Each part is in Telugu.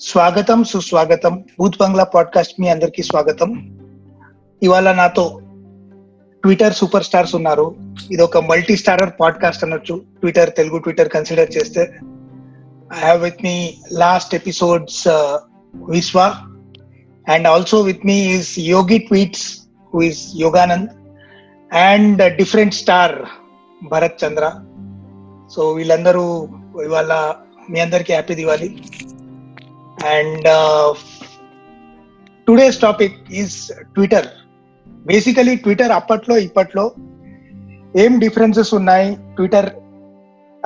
స్వాగతం సుస్వాగతం. బూత్ బంగ్లా పాడ్కాస్ట్ మీ అందరికీ స్వాగతం. ఇవాళ నాతో ట్విట్టర్ సూపర్ స్టార్స్ ఉన్నారు. ఇది ఒక మల్టీ స్టారర్ పాడ్కాస్ట్ అనొచ్చు. ట్విట్టర్ తెలుగు ట్విట్టర్ కన్సిడర్ చేస్తే. I have with me last episodes Vishwa and also with me is Yogi tweets who is Yoganand and different star Bharat Chandra so వీళ్ళందరూ ఇవాళ మీ అందరికీ happy Diwali and today's topic is Twitter basically Twitter అప్పట్లో ఇప్పట్లో ఏం డిఫరెన్సెస్ ఉన్నాయి? ట్విట్టర్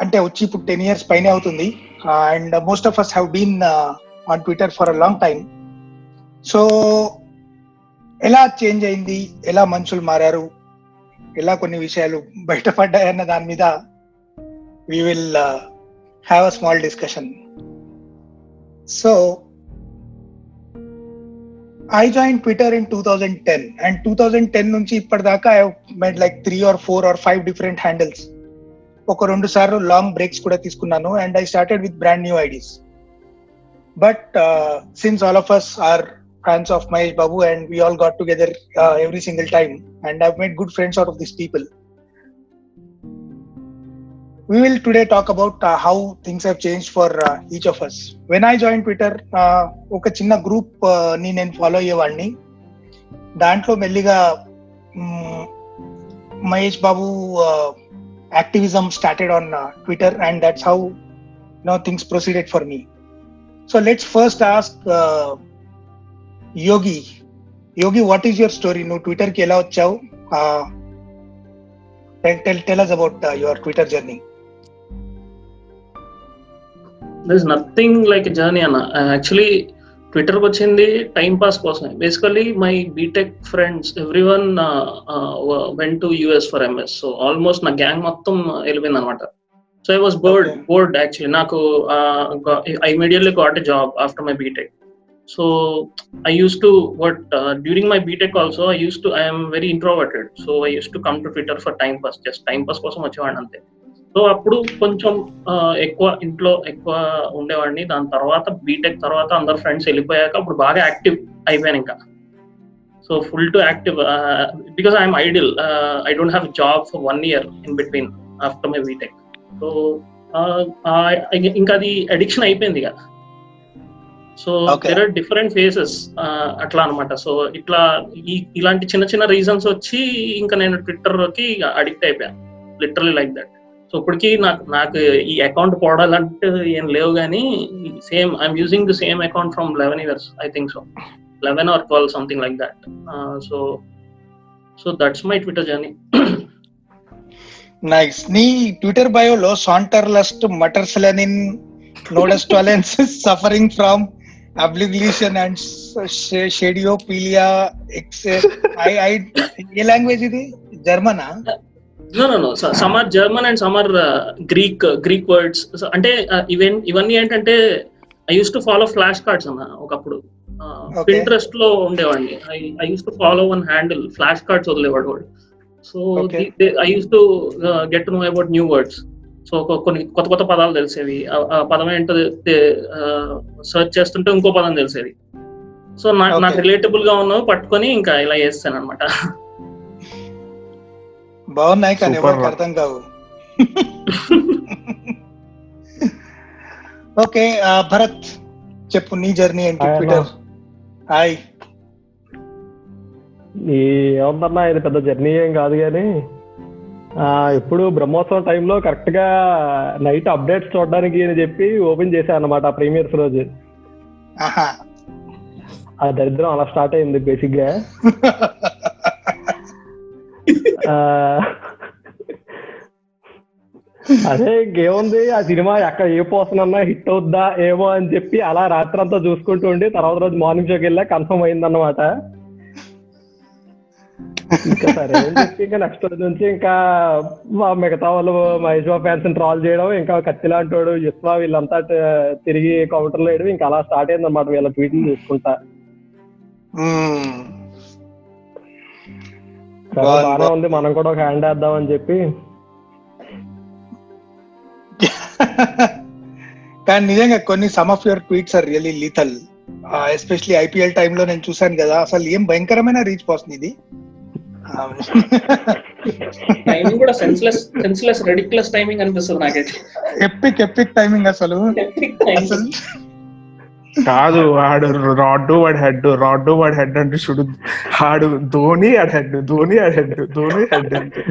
అంటే వచ్చి ఇప్పుడు టెన్ ఇయర్స్ పైనే అవుతుంది. And most of us have been on Twitter for a long time so ఎలా చేంజ్ అయింది? ఎలా మనుషులు మారారు? ఎలా కొన్ని విషయాలు బయటపడ్డాయన్న దాని మీద we will have a small discussion so I join Twitter in two thousand ten and two thousand ten నుంచి ఇప్పటిదాకా I made like three or four or five different handles ఒక రెండు సార్లు లాంగ్ బ్రేక్స్ కూడా తీసుకున్నాను and I started with brand new IDs but since all of us are fans of Mahesh Babu and we all got together uh, every single time and I've made good friends out of these people. We will today talk about uh, how things have changed for uh, each of us. When I joined Twitter, ఒక చిన్న గ్రూప్ని నేను ఫాలో అయ్యేవాడిని దాంట్లో మెల్లిగా Mahesh Babu activism started on Twitter and that's how no things proceeded for me so let's first ask Yogi Yogi what is your story నువ్వు ట్విట్టర్కి ఎలా వచ్చావు tell tell us about your Twitter journey this nothing like journey అన్న యాక్చువల్లీ ట్విట్టర్కి వచ్చింది టైం పాస్ కోసమే. Basically my BTech friends everyone went to US for MS so almost నా గ్యాంగ్ మొత్తం వెళ్ళిపోయింది అనమాట so I was bored bored actually నాకు I immediately got a job after my BTech so i used to what uh, during my btech also i used to i am very introverted. So i used to come to twitter for time pass. Just time pass కోసం వచ్చేవాడిని అంతే. సో అప్పుడు కొంచెం ఎక్కువ ఇంట్లో ఎక్కువ ఉండేవాడిని. దాని తర్వాత బీటెక్ తర్వాత అందరు ఫ్రెండ్స్ వెళ్ళిపోయాక అప్పుడు బాగా యాక్టివ్ అయిపోయాను ఇంకా. So full to active because I'm idle I don't have job for one year in between after my BTech so ఇంకా అది అడిక్షన్ అయిపోయింది ఇక. So there are different phases అట్లా అనమాట సో ఇట్లా ఇలాంటి చిన్న చిన్న రీజన్స్ వచ్చి ఇంకా నేను ట్విట్టర్కి అడిక్ట్ అయిపోయాను లిటరలీ లైక్ దట్ సో ఇప్పటికీ నాకు నాకు ఈ అకౌంట్ పోడాలంటే ఏం లేవు కానీ same I'm using the same account from eleven years I think so eleven or twelve something like that so so that's my Twitter journey nice నీ ట్విట్టర్ బయోలో సాంటర్ లస్ట్ మటర్స్ లెనిన్ నోడస్ టాలెన్స్ సఫరింగ్ ఫ్రమ్ అబ్లిగ్లీషన్ అండ్ షెడియో షెడియోపీలియా ఎక్స్ ఐ ఐ ఏ లాంగ్వేజ్ ఇది? జర్మనా no no no some are German and some are Greek Greek words అంటే ఈవెన్ ఇవన్నీ ఏంటంటే I use to follow flash cards అన్న ఒకప్పుడు. పింట్రెస్ట్లో ఉండేవాడిని. I use to follow one handle flash cards వదిలేవాడు వాడు. So I use to get know about new words so కొన్ని కొత్త కొత్త పదాలు తెలిసేవి. ఆ పదం ఏంటో సర్చ్ చేస్తుంటే ఇంకో పదం తెలిసేది. సో నాకు నాకు రిలేటబుల్గా ఉన్నవి పట్టుకొని ఇంకా ఇలా చేస్తాను అనమాట బాగున్నాయి కానీ ఎవరికి అర్థం కావు. ఓకే భరత్ చెప్పు నీ జర్నీ ఏంటి? Twitter hi. ఏమన్నా ఇది పెద్ద జర్నీ ఏం కాదు కానీ ఇప్పుడు బ్రహ్మోత్సవం టైంలో కరెక్ట్గా నైట్ అప్డేట్స్ చూడడానికి అని చెప్పి ఓపెన్ చేశాను అనమాట ప్రీమియర్స్ రోజు. ఆ దరిద్రం అలా స్టార్ట్ అయింది బేసిక్గా అదే ఇంకేముంది? ఆ సినిమా ఎక్కడ ఏ పోర్షన్ అన్నా హిట్ అవుద్దా ఏమో అని చెప్పి అలా రాత్రంతా చూసుకుంటూ ఉండి తర్వాత రోజు మార్నింగ్ షోకి వెళ్ళా కన్ఫర్మ్ అయిందన్నమాట. ఇంకా సరే అని చెప్పి ఇంకా నెక్స్ట్ రోజు నుంచి ఇంకా మా మిగతా వాళ్ళు మహేష్ బాబు ఫ్యాన్స్ ట్రాల్ చేయడం ఇంకా కత్తి లాంటి యుస్వా వీళ్ళంతా తిరిగి కౌంటర్లో వేయడం ఇంకా అలా స్టార్ట్ అయింది అనమాట వీళ్ళ ట్వీట్లు చూసుకుంటా. బాగానే ఉంది. మనం కూడా ఒక హ్యాండ్ వేద్దాం అని చెప్పి. కానీ నిజంగా కొన్ని some of your tweets are really lethal especially IPL టైంలో నేను చూసాను కదా. అసలు ఏం భయంకరమైన రీచ్ పోస్తుంది ఇది టైమింగ్ కూడా సెన్స్లెస్ సెన్స్లెస్ రెడిక్యులస్ టైమింగ్ అనిపిస్తుంది నాకైతే. ఎపిక్ ఎపిక్ టైమింగ్ అసలు. అసలు కాదు ఆడు రాడ్డు వాడి హెడ్ రాడ్డు వాడి హెడ్ అంటే చూడు ఆడు ధోని ఆడు హెడ్ ధోని ఆడు హెడ్ ధోని హెడ్ అంటే.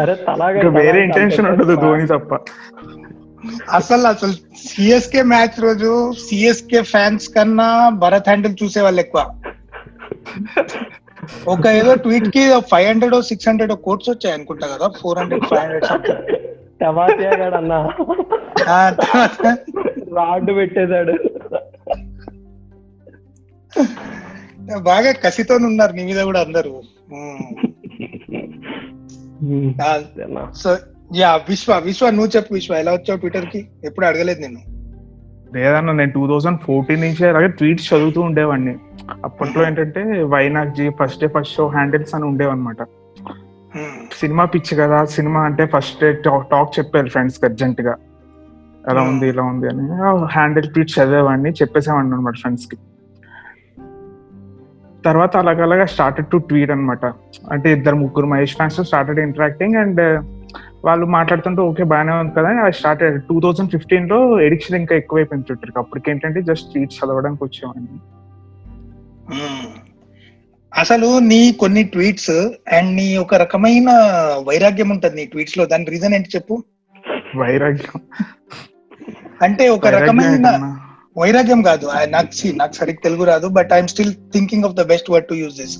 అరే తలాగా ఇంకా వేరే ఇంటెన్షన్ ఉండదు ధోని తప్ప. అసలు అసలు సిఎస్కే మ్యాచ్ రోజు సిఎస్కే ఫ్యాన్స్ కన్నా భరత్ హ్యాండిల్ చూసే వాళ్ళు ఎక్కువ. ఒక ఏదో ట్వీట్కి five hundred six hundred quotes వచ్చాయి అనుకుంటా కదా four hundred five hundred something అన్న. రాడ్డు పెట్టేశాడు. బాగా కసితో ఉన్నారు నీ మీద కూడా అందరు. సో యా విశ్వ విశ్వ నువ్వు చెప్పు విశ్వ ఎలా వచ్చావు ట్విట్టర్కి ఎప్పుడు అడగలేదు నేను లేదన్నా నేను టూ థౌజండ్ ఫోర్టీన్ నుంచి అలాగే ట్వీట్స్ చదువుతూ ఉండేవాడిని. అప్పట్లో ఏంటంటే వైనాగ్ G first day first show handles అని ఉండేవన్నమాట. సినిమా పిచ్చి కదా సినిమా అంటే ఫస్ట్ డే టాక్ చెప్పారు ఫ్రెండ్స్ అర్జెంట్గా. ఎలా. ఉంది ఇలా ఉంది అని హ్యాండిల్ ట్వీట్ చదివేవాడిని చెప్పేసేవాడిని అనమాట ఫ్రెండ్స్కి. తర్వాత అలాగలాగా స్టార్టెడ్ టు ట్వీట్ అన్నమాట. అంటే ఇద్దరు ముగ్గురు Mahesh fans started interacting and వాళ్ళు మాట్లాడుతుంటే ఓకే బాగానే ఉంది కదా అది స్టార్టెడ్ టూ థౌజండ్ ఫిఫ్టీన్లో ఎడిక్షన్ ఇంకా ఎక్కువైపోయింది ట్విట్టర్ అప్పటికి ఏంటంటే జస్ట్ ట్వీట్స్ చదవడానికి వచ్చేవాడిని. Hmm. అసలు నీ కొన్ని ట్వీట్స్ అండ్ నీ ఒక రకమైన వైరాగ్యం ఉంటది నీ ట్వీట్స్లో. దాని రీజన్ ఏంటి చెప్పు? వైరాగ్యం. అంటే ఒక రకమైన? వైరాగ్యం కాదు. నాకు నాకు సరిగ్గా తెలుగు రాదు but I'm still thinking of the best word to use this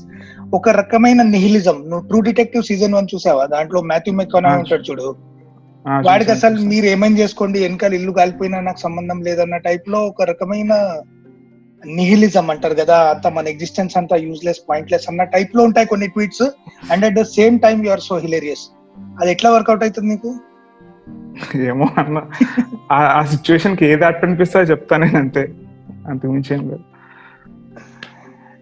ఒక రకమైన నిహిలిజం నువ్వు ట్రూ డిటెక్టివ్ సీజన్ వన్ చూసావా? దాంట్లో మాథ్యూ మెకానా ఆ, ఉంటాడు చూడు. వాడికి అసలు. మీరు ఏమైనా చేసుకోండి వెనకాల ఇల్లు కాలిపోయినా నాకు సంబంధం లేదన్న టైప్లో ఒక రకమైన నిహిలిజం అంటారు కదా అంత మన ఎగ్జిస్టెన్స్ అంతా యూజ్లెస్ పాయింట్లెస్ అన్న టైప్లో ఉంటాయి కొన్ని tweets and at the same time you are so hilarious అది ఎట్లా వర్కౌట్ అవుతుంది నీకు? ఏమో అన్న. ఆ- సిచ్యువేషన్కి ఏది అట్ట అనిపిస్తే చెప్తాను నేను అంతే అంతకుమించి ఏం లేదు.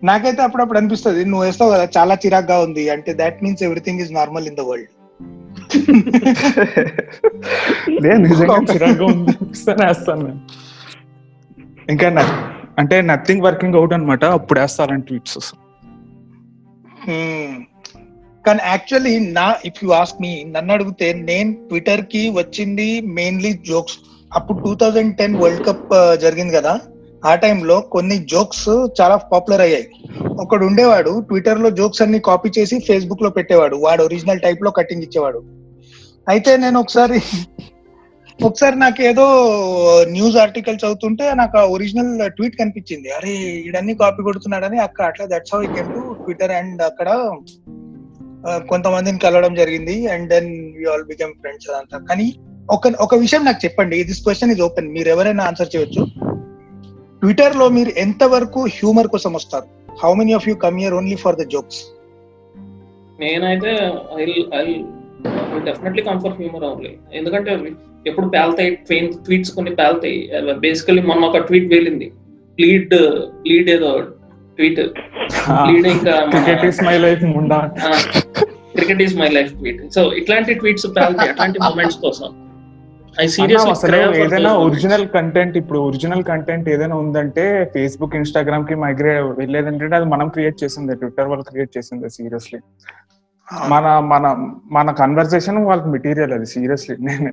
నాకైతే అప్పుడప్పుడు అనిపిస్తుంది నువ్వు వేస్తావు కదా చాలా చిరాగ్గా ఉంది. అంటే that means everything is normal in the world లేదు నిజంగా చిరాగ్గా ఉంది అనిపిస్తేనే వేస్తాను నేను. ఇంకా అంటే నథింగ్ వర్కింగ్ అవుట్ అనమాట అప్పుడు వేస్తాను ట్వీట్స్ కానీ యాక్చువల్లీ నా ఇఫ్ యు ఆస్క్ మీ నన్ను అడిగితే నేను ట్విట్టర్కి వచ్చింది మెయిన్లీ జోక్స్ అప్పుడు two thousand ten world cup జరిగింది కదా. ఆ టైంలో కొన్ని జోక్స్ చాలా పాపులర్ అయ్యాయి. ఒకడు ఉండేవాడు ట్విట్టర్లో జోక్స్ అన్ని కాపీ చేసి ఫేస్బుక్లో పెట్టేవాడు. వాడు ఒరిజినల్ టైప్లో కటింగ్ ఇచ్చేవాడు. అయితే నేను ఒకసారి ఒకసారి నాకు ఏదో న్యూస్ ఆర్టికల్ చదువుతుంటే నాకు ఆ ఒరిజినల్ ట్వీట్ కనిపించింది. అరే ఈడన్ని కాపీ కొడుతున్నాడని అక్కడ అట్లా that's how I came to Twitter and అక్కడ కొంతమందిని కలవడం జరిగింది and then we all become friends అదంతా. కానీ ఒక ఒక విషయం నాకు చెప్పండి దిస్ క్వశ్చన్ ఇస్ ఓపెన్ మీరు ఎవరైనా ఆన్సర్ చేయొచ్చు. ట్విట్టర్లో మీరు ఎంత వరకు హ్యూమర్ కోసం వస్తారు? How many of you come here only for the jokes నేనైతే I I definitely comfort humour only ఎందుకంటే ఎప్పుడు పేలుతాయి ట్వీట్స్ కొన్ని పేల్తాయి. బేసికలీ మొన్న ఒక ట్వీట్ వేలింది ప్లీడ్ ప్లీడ్ ఏదో ట్వీట్ ఇంకా cricket is my life Munda cricket is my life tweet so ఇట్లాంటి ట్వీట్స్ అట్లాంటి మూమెంట్స్ కోసం. అసలు ఏదైనా ఒరిజినల్ కంటెంట్ ఇప్పుడు ఒరిజినల్ కంటెంట్ ఏదైనా ఉందంటే ఫేస్బుక్ ఇన్స్టాగ్రామ్కి మైగ్రేట్ వెళ్ళేదంటే అది మనం క్రియేట్ చేసింది ట్విట్టర్ వాళ్ళు క్రియేట్ చేసింది సీరియస్లీ మన మన మన కన్వర్సేషన్ వాళ్ళకి మెటీరియల్ అది సీరియస్లీ నేను.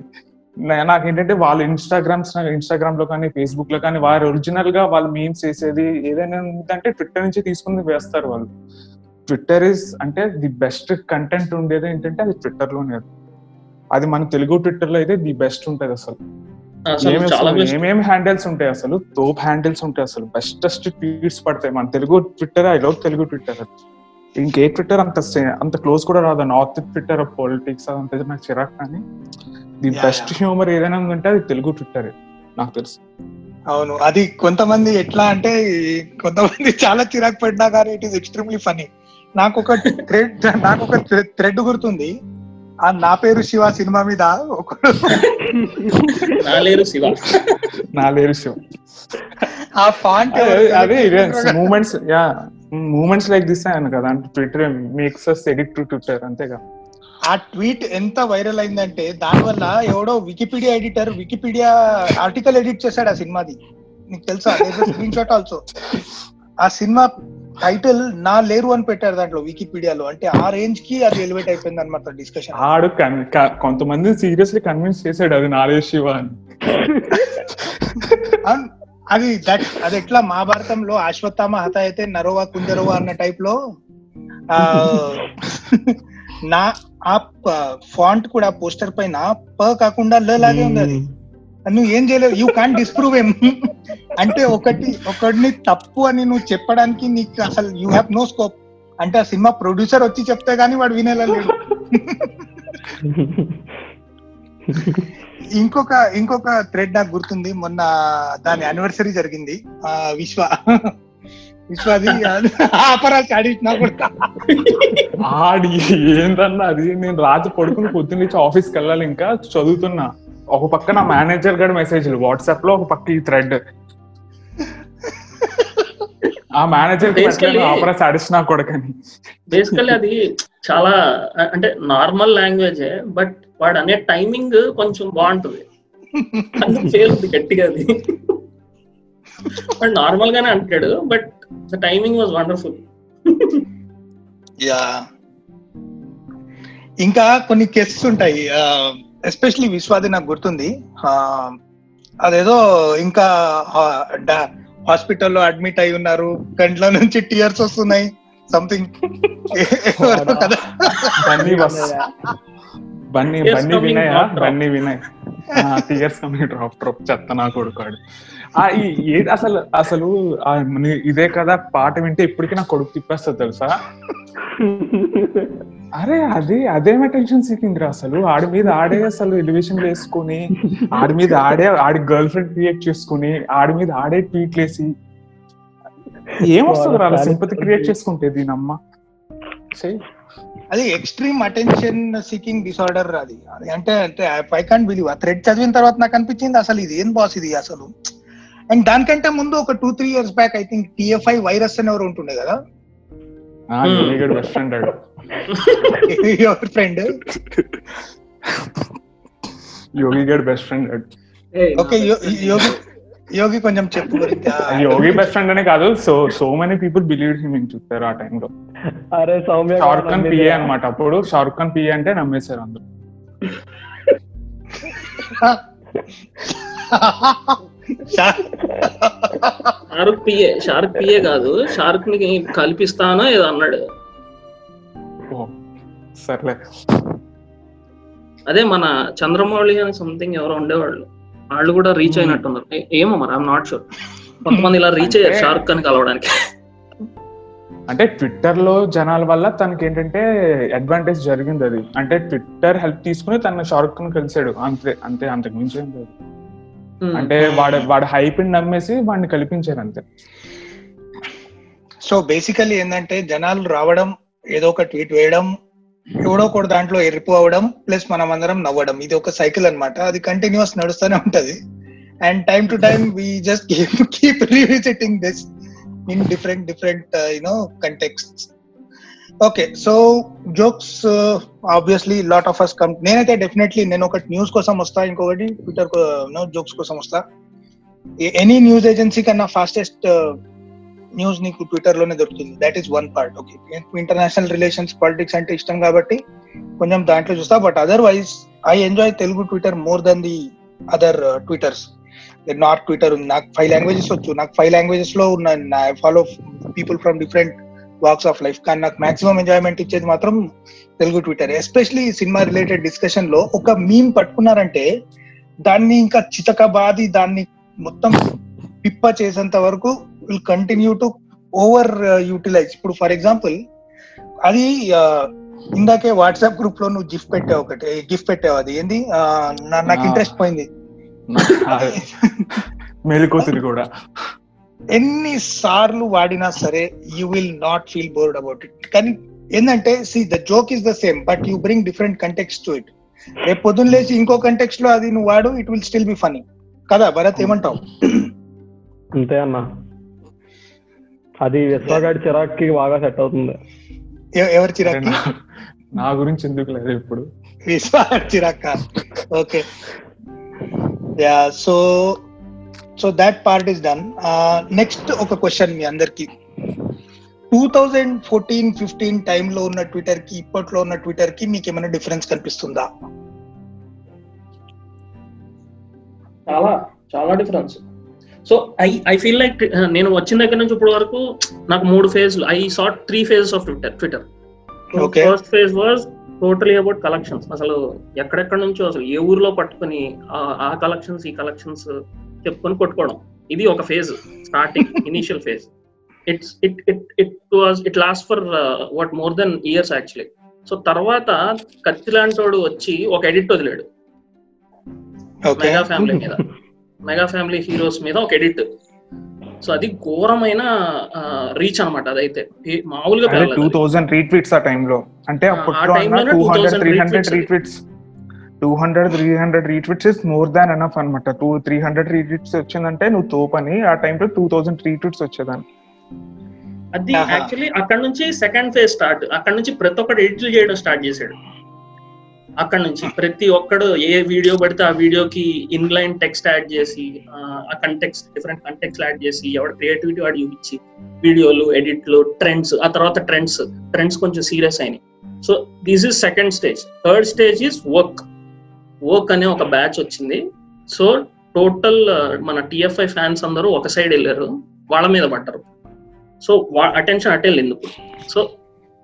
నాకేంటంటే వాళ్ళు ఇన్స్టాగ్రామ్స్ ఇన్స్టాగ్రామ్లో కానీ ఫేస్బుక్లో కానీ వారు ఒరిజినల్గా వాళ్ళు మీమ్స్ చేసేది ఏదైనా ఉందంటే ట్విట్టర్ నుంచి తీసుకుని వేస్తారు వాళ్ళు. ట్విట్టర్ ఇస్ అంటే ది బెస్ట్ కంటెంట్ ఉండేది ఏంటంటే అది ట్విట్టర్లోనే అది మన తెలుగు ట్విట్టర్లో అయితే ది బెస్ట్ ఉంటది అసలు. ఏమేం హ్యాండిల్స్ ఉంటాయి అసలు? తోప్ హ్యాండిల్స్ ఉంటాయి అసలు. బెస్టెస్ట్ ట్వీట్స్ పడతాయి. మన Telugu Twitter I love Telugu Twitter ఇంకే ట్విట్టర్ అంత అంత క్లోజ్ కూడా రాదు. నార్త్ ట్విట్టర్ పాలిటిక్స్ అదంతా నాకు చిరాకు కానీ ది బెస్ట్ హ్యూమర్ ఏదైనా ఉందంటే అది తెలుగు ట్విట్టర్ నాకు తెలుసు. అవును. అది కొంతమంది ఎట్లా అంటే కొంతమంది చాలా చిరాకు పడినా కానీ ఇట్ ఈస్ ఎక్స్ట్రీమ్లీ ఫనీ నాకు ఒక థ్రెడ్ నాకు ఒక థ్రెడ్ గుర్తుంది. ఆ నా పేరు శివ సినిమా మీద ఒకడు నా లేరు శివ. నా లేరు శివ. ఆ ఫాంట్ అదే moments yeah moments like this అయ్యాను కదా అంటే Twitter makes us edit to Twitter అంతేగా. ఆ ట్వీట్ ఎంత వైరల్ అయిందంటే దానివల్ల ఎవడో Wikipedia editor Wikipedia article edit చేశాడు ఆ సినిమాది. నీకు తెలుసా? స్క్రీన్ షాట్ ఆల్సో ఆ సినిమా టైటిల్ నా లేరు అని పెట్టారు దాంట్లో వికీపీడియాలో అంటే ఆ రేంజ్కి అది ఎలివేట్ అయిపోయింది అనమాట డిస్కషన్ ఆడు కొంతమంది సీరియస్లీ కన్విన్స్ చేశాడు అది నారేష్ శివ అని. అది దట్ అది ఎట్లా మహాభారతంలో అశ్వత్థామ హత అయితే నరోవా కుంజరోవా అన్న టైప్లో ఆ నా ఆ ఫాంట్ కూడా పోస్టర్ పైన ప కాకుండా ల లాగే ఉంది అది. నువ్వు ఏం చేయలేవు యూ కాంట్ డిస్ప్రూవ్ ఏం అంటే ఒకటి ఒకటిని తప్పు అని నువ్వు చెప్పడానికి నీకు అసలు యూ హ్యావ్ నో స్కోప్ అంటే ఆ సినిమా ప్రొడ్యూసర్ వచ్చి చెప్తే గానీ వాడు వినేలా లేడు. ఇంకొక ఇంకొక థ్రెడ్ నాకు గుర్తుంది. మొన్న దాని యానివర్సరీ జరిగింది. ఆ విశ్వ. విశ్వాది అపరాధ ఆడినా కూడా. ఆడి ఏందన్నా అది? నేను రాత్రి పడుకుని పొద్దున్న లేచి ఆఫీస్కి వెళ్ళాలి ఇంకా. చదువుతున్నా. ఒక పక్క నా మేనేజర్ గడ మెసేజ్లు వాట్సాప్లో ఒక పక్క ఈ థ్రెడ్ ఆ మేనేజర్ Basically- ఆపరా సాడిస్ నా కొడకని బేసికల్లీ అది చాలా అంటే నార్మల్ లాంగ్వేజ్ బట్ వాడు అనే టైమింగ్ కొంచెం బాగుంటుంది. పేలుంది గట్టిగా అది. వాడు నార్మల్ గానే అంటాడు but the timing was wonderful yeah ఇంకా కొన్ని కేసెస్ ఉంటాయి. ఎస్పెషలీ విశ్వాది నాకు గుర్తుంది. ఆ, అదేదో ఇంకా హాస్పిటల్లో అడ్మిట్ అయి ఉన్నారు. కంట్లో నుంచి టీయర్స్ వస్తున్నాయి. సంథింగ్ కదా. Bunny Bunny Vinay. Bunny Vinay. Tears coming drop drop చెత్త నా కొడుకాడు ఆ ఈ ఏ- అసలు అసలు ఇదే కదా పాట వింటే ఇప్పటికీ నా కొడుకు తిప్పేస్తుంది తెలుసా? అరే అది అదేం అటెన్షన్ సీకింగ్ రా అసలు? ఆడి మీద ఆడే అసలు ఎలివేషన్ వేసుకుని ఆడి మీద ఆడే ఆడి గర్ల్ ఫ్రెండ్ క్రియేట్ చేసుకుని ఆడి మీద ఆడే ట్వీట్లు వేసి ఏమొస్తుంది రా సింపతి క్రియేట్ చేసుకుంటే దీనమ్మ? చెయ్యి అది ఎక్స్ట్రీమ్ అటెన్షన్ సీకింగ్ డిసార్డర్ అది. అంటే అంటే ఐ కాంట్ బిలీవ్ ఆ థ్రెడ్ చదివిన తర్వాత నాకు అనిపించింది అసలు ఇది ఏం బాస్ ఇది అసలు? అండ్ దానికంటే ముందు ఒక two three years back I think TFI virus అని ఎవరు ఉంటుండే కదా? ఎవరి ఫ్రెండ్ యోగి గడ్ best friend okay Yogi Yogi కొంచెం చెప్పు యోగి బెస్ట్ ఫ్రెండ్ అనే కాదు so so many people believe him in చూస్తారు ఆ టైంలో అరే సౌమ్య షారుఖ్ ఖాన్ పిఏ అన్నమాట. అప్పుడు షారుఖ్ ఖాన్ పిఏ అంటే నమ్మేశారు అందరూ. షారుఖ్ పిఏ షారుఖ్ పిఏ కాదు. షారుఖ్ని కల్పిస్తానో ఏదో అన్నాడు. ఓ సర్లే. అదే మన చంద్రమౌళి అని సంథింగ్ ఎవరో ఉండేవాళ్ళు. వాళ్ళు కూడా రీచ్ అయినట్టున్నారు. ఏమో మరి ఐఎమ్ నాట్ షూర్ కొంతమంది ఇలా రీచ్ అయ్యారు అంటే- షారుఖ్ ఖాన్ కలవడానికి. అంటే ట్విట్టర్లో జనాల వల్ల తనకి ఏంటంటే అడ్వాంటేజ్ జరిగింది అది. అంటే ట్విట్టర్ హెల్ప్ తీసుకుని తన షారుఖ్ ఖాన్ కలిసాడు అంతే అంతే అంతకు మించి ఏం లేదు. అంటే వాడు వాడు హైప్ నమ్మేసి వాడిని కల్పించారు అంతే. సో బేసికలీ ఏంటంటే జనాలు రావడం ఏదో ఒక ట్వీట్ వేయడం ఎవడో ఒకటి దాంట్లో ఎరుపు అవడం ప్లస్ మనం అందరం నవ్వడం. ఇది ఒక సైకిల్ అన్నమాట. అది కంటిన్యూస్ నడుస్తూనే ఉంటది. And time to time we just keep revisiting this in different different you know context okay so jokes obviously lot of us come నేనైతే డెఫినెట్లీ నేను ఒకటి న్యూస్ కోసం వస్తా ఇంకొకటి ట్విట్టర్ జోక్స్ uh, కోసం వస్తా. ఎనీ న్యూస్ ఏజెన్సీ కన్నా ఫాస్టెస్ట్ న్యూస్ నీకు ట్విట్టర్లోనే దొరుకుతుంది. That is one part okay international relations politics అంటే ఇష్టం కాబట్టి కొంచెం దాంట్లో చూస్తా. But otherwise I enjoy Telugu Twitter more then the other Twitters North Twitter ఉంది. నాకు ఫైవ్ లాంగ్వేజెస్ వచ్చు. నాకు ఫైవ్ లాంగ్వేజెస్లో ఉన్న I follow people from different walks of life కానీ నాకు మాక్సిమం ఎంజాయ్మెంట్ ఇచ్చేది మాత్రం Telugu Twitter especially cinema related డిస్కషన్లో ఒక మీమ్ పట్టుకున్నారంటే దాన్ని ఇంకా చితకబాది దాన్ని మొత్తం పిప్ప చేసేంత వరకు will continue to over utilize ఇప్పుడు ఫర్ ఎగ్జాంపుల్ అది ఇందాకే వాట్సాప్ గ్రూప్లో నువ్వు గిఫ్ట్ పెట్టావు ఒకటి గిఫ్ట్ పెట్టావు అది ఏంది? నాకు. ఇంట్రెస్ట్ పోయింది. మేలుకోతులు కూడా. ఎన్ని సార్లు వాడినా సరే you will not feel bored about it కానీ ఏంటంటే see the joke is the same but you bring different context to it రేపు పొద్దున్న లేచి ఇంకో కంటెక్స్ట్లో అది నువ్వు వాడు it will still be funny కదా భరత్ ఏమంటావు? అంతే అన్న. అది విశ్వగాడి చిరాక్కి బాగా సెట్ అవుతుంది. ఎవరి చిరాకి నా గురించి ఎందుకు లేదు ఇప్పుడు? Vishwas చిరాక okay. Yeah so so that part is done next ఒక క్వశ్చన్ మీ అందరికి. టూ థౌజండ్ ఫోర్టీన్ ఫిఫ్టీన్ టైంలో ఉన్న ట్విట్టర్కి ఇప్పట్లో ఉన్న ట్విట్టర్కి మీకు ఏమైనా డిఫరెన్స్ కనిపిస్తుందా? చాలా చాలా difference so I I feel like నేను వచ్చిన దగ్గర నుంచి ఇప్పుడు వరకు నాకు మూడు ఫేజ్లు I saw three phases of Twitter Twitter. First phase was totally about collections అసలు ఎక్కడెక్కడ నుంచో అసలు ఏ ఊర్లో పట్టుకొని ఆ- కలెక్షన్స్ ఈ కలెక్షన్స్ చెప్పుకొని కొట్టుకోవడం. ఇది ఒక phase starting initial phase it's it it it was it last for what more then years actually so తర్వాత కత్తి లాంటోడు వచ్చి ఒక ఎడిట్ వదిలాడు. మెగా ఫ్యామిలీ మీద. మెగా ఫ్యామిలీ హీరోస్ మీద ఒక ఎడిట్. సో అది ఘోరమైన రీచ్ అన్నమాట అదైతే. మామూలుగా టూ. థౌసండ్ రీట్వీట్స్ ఆ టైంలో. అంటే ఆ, అప్పట్లో ఆ time లోనే two hundred 2000 three hundred retweets అది. Retweets two hundred three hundred retweets is more than enough అనమాట టూ త్రీ హండ్రెడ్ రీట్వీట్స్ వచ్చిందంటే నువ్వు తోపని ఆ టైంలో టూ థౌసండ్ రీట్వీట్స్ వచ్చేదాన్ని. అది. యాక్చువల్లీ అక్కడ నుంచి సెకండ్ ఫేజ్ స్టార్ట్ అక్కడ నుంచి ప్రతి ఒక్కటి ఎడిట్లు చేయడం స్టార్ట్ చేశాడు. అక్కడ నుంచి ప్రతి ఒక్కడు ఏ వీడియో పడితే ఆ వీడియోకి ఇన్లైన్ టెక్స్ట్ యాడ్ చేసి ఆ, కంటెక్స్ట్ డిఫరెంట్ కంటెక్స్ట్ యాడ్ చేసి ఎవడ క్రియేటివిటీ వాడు చూపించి వీడియోలు ఎడిట్లు ట్రెండ్స్ ఆ తర్వాత ట్రెండ్స్ ట్రెండ్స్ కొంచెం సీరియస్ అయినాయి. So this is second stage third stage is work work అనే ఒక బ్యాచ్ వచ్చింది. సో టోటల్ మన టిఎఫ్ఐ ఫ్యాన్స్ అందరూ ఒక సైడ్ వెళ్ళారు. వాళ్ళ మీద పడ్డారు. సో అటెన్షన్ అటే వెళ్ళింది ఇప్పుడు. So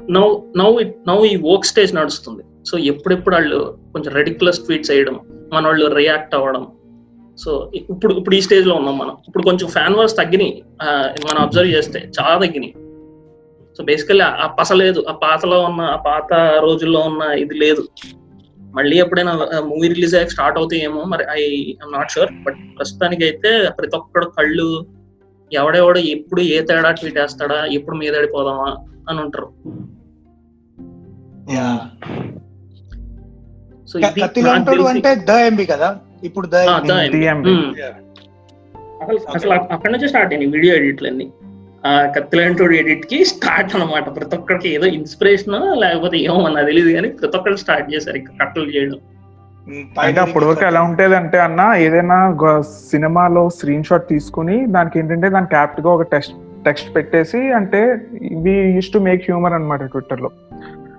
now now it now ఈ వర్క్ స్టేజ్ నడుస్తుంది. సో ఎప్పుడెప్పుడు వాళ్ళు కొంచెం రెడిక్యులస్ ట్వీట్స్ వేయడం మన వాళ్ళు రియాక్ట్ అవ్వడం. సో ఇప్పుడు ఇప్పుడు ఈ స్టేజ్లో ఉన్నాం మనం. ఇప్పుడు కొంచెం ఫ్యాన్ వర్స్ తగ్గినాయి. మనం అబ్జర్వ్ చేస్తే చాలా తగ్గినాయి. సో బేసికల్లీ ఆ పస లేదు. ఆ పాతలో ఉన్న ఆ పాత రోజుల్లో ఉన్న ఇది లేదు. మళ్ళీ ఎప్పుడైనా మూవీ రిలీజ్ అయ్యాక స్టార్ట్ అవుతాయేమో మరి ఐ నాట్ షూర్ బట్ ప్రస్తుతానికి అయితే ప్రతి ఒక్కడు కళ్ళు ఎవడెవడో ఎప్పుడు ఏ తేడా ట్వీట్ వేస్తాడా ఎప్పుడు మీదడిపోదామా అని ఉంటారు. సో ఇది కత్తి నాకు లాంటోడు తెలిసి- అంటే ద ఎంబి కదా? ఇప్పుడు ద. అసలు అసలు అక్కడ నుంచి స్టార్ట్ అయినాయి వీడియో ఎడిట్లన్నీ. ఆ కత్తిలాంటి ఎడిట్కి స్టార్ట్ అన్నమాట. ప్రతి ఒక్కరికి ఏదో ఇన్స్పిరేషన్ లేకపోతే ఏమో నాకు తెలియదు కానీ ప్రతి ఒక్కరు స్టార్ట్ చేశారు ఇక కట్టలు చేయడం. అంటే అప్పటి వరకు ఎలా ఉంటేది అంటే అన్న ఏదైనా సినిమాలో స్క్రీన్ షాట్ తీసుకుని దానికి ఏంటంటే దానికి యాప్ట్గా ఒక టెక్స్ట్ టెక్స్ట్ పెట్టేసి అంటే we use to make humour అనమాట ట్విట్టర్లో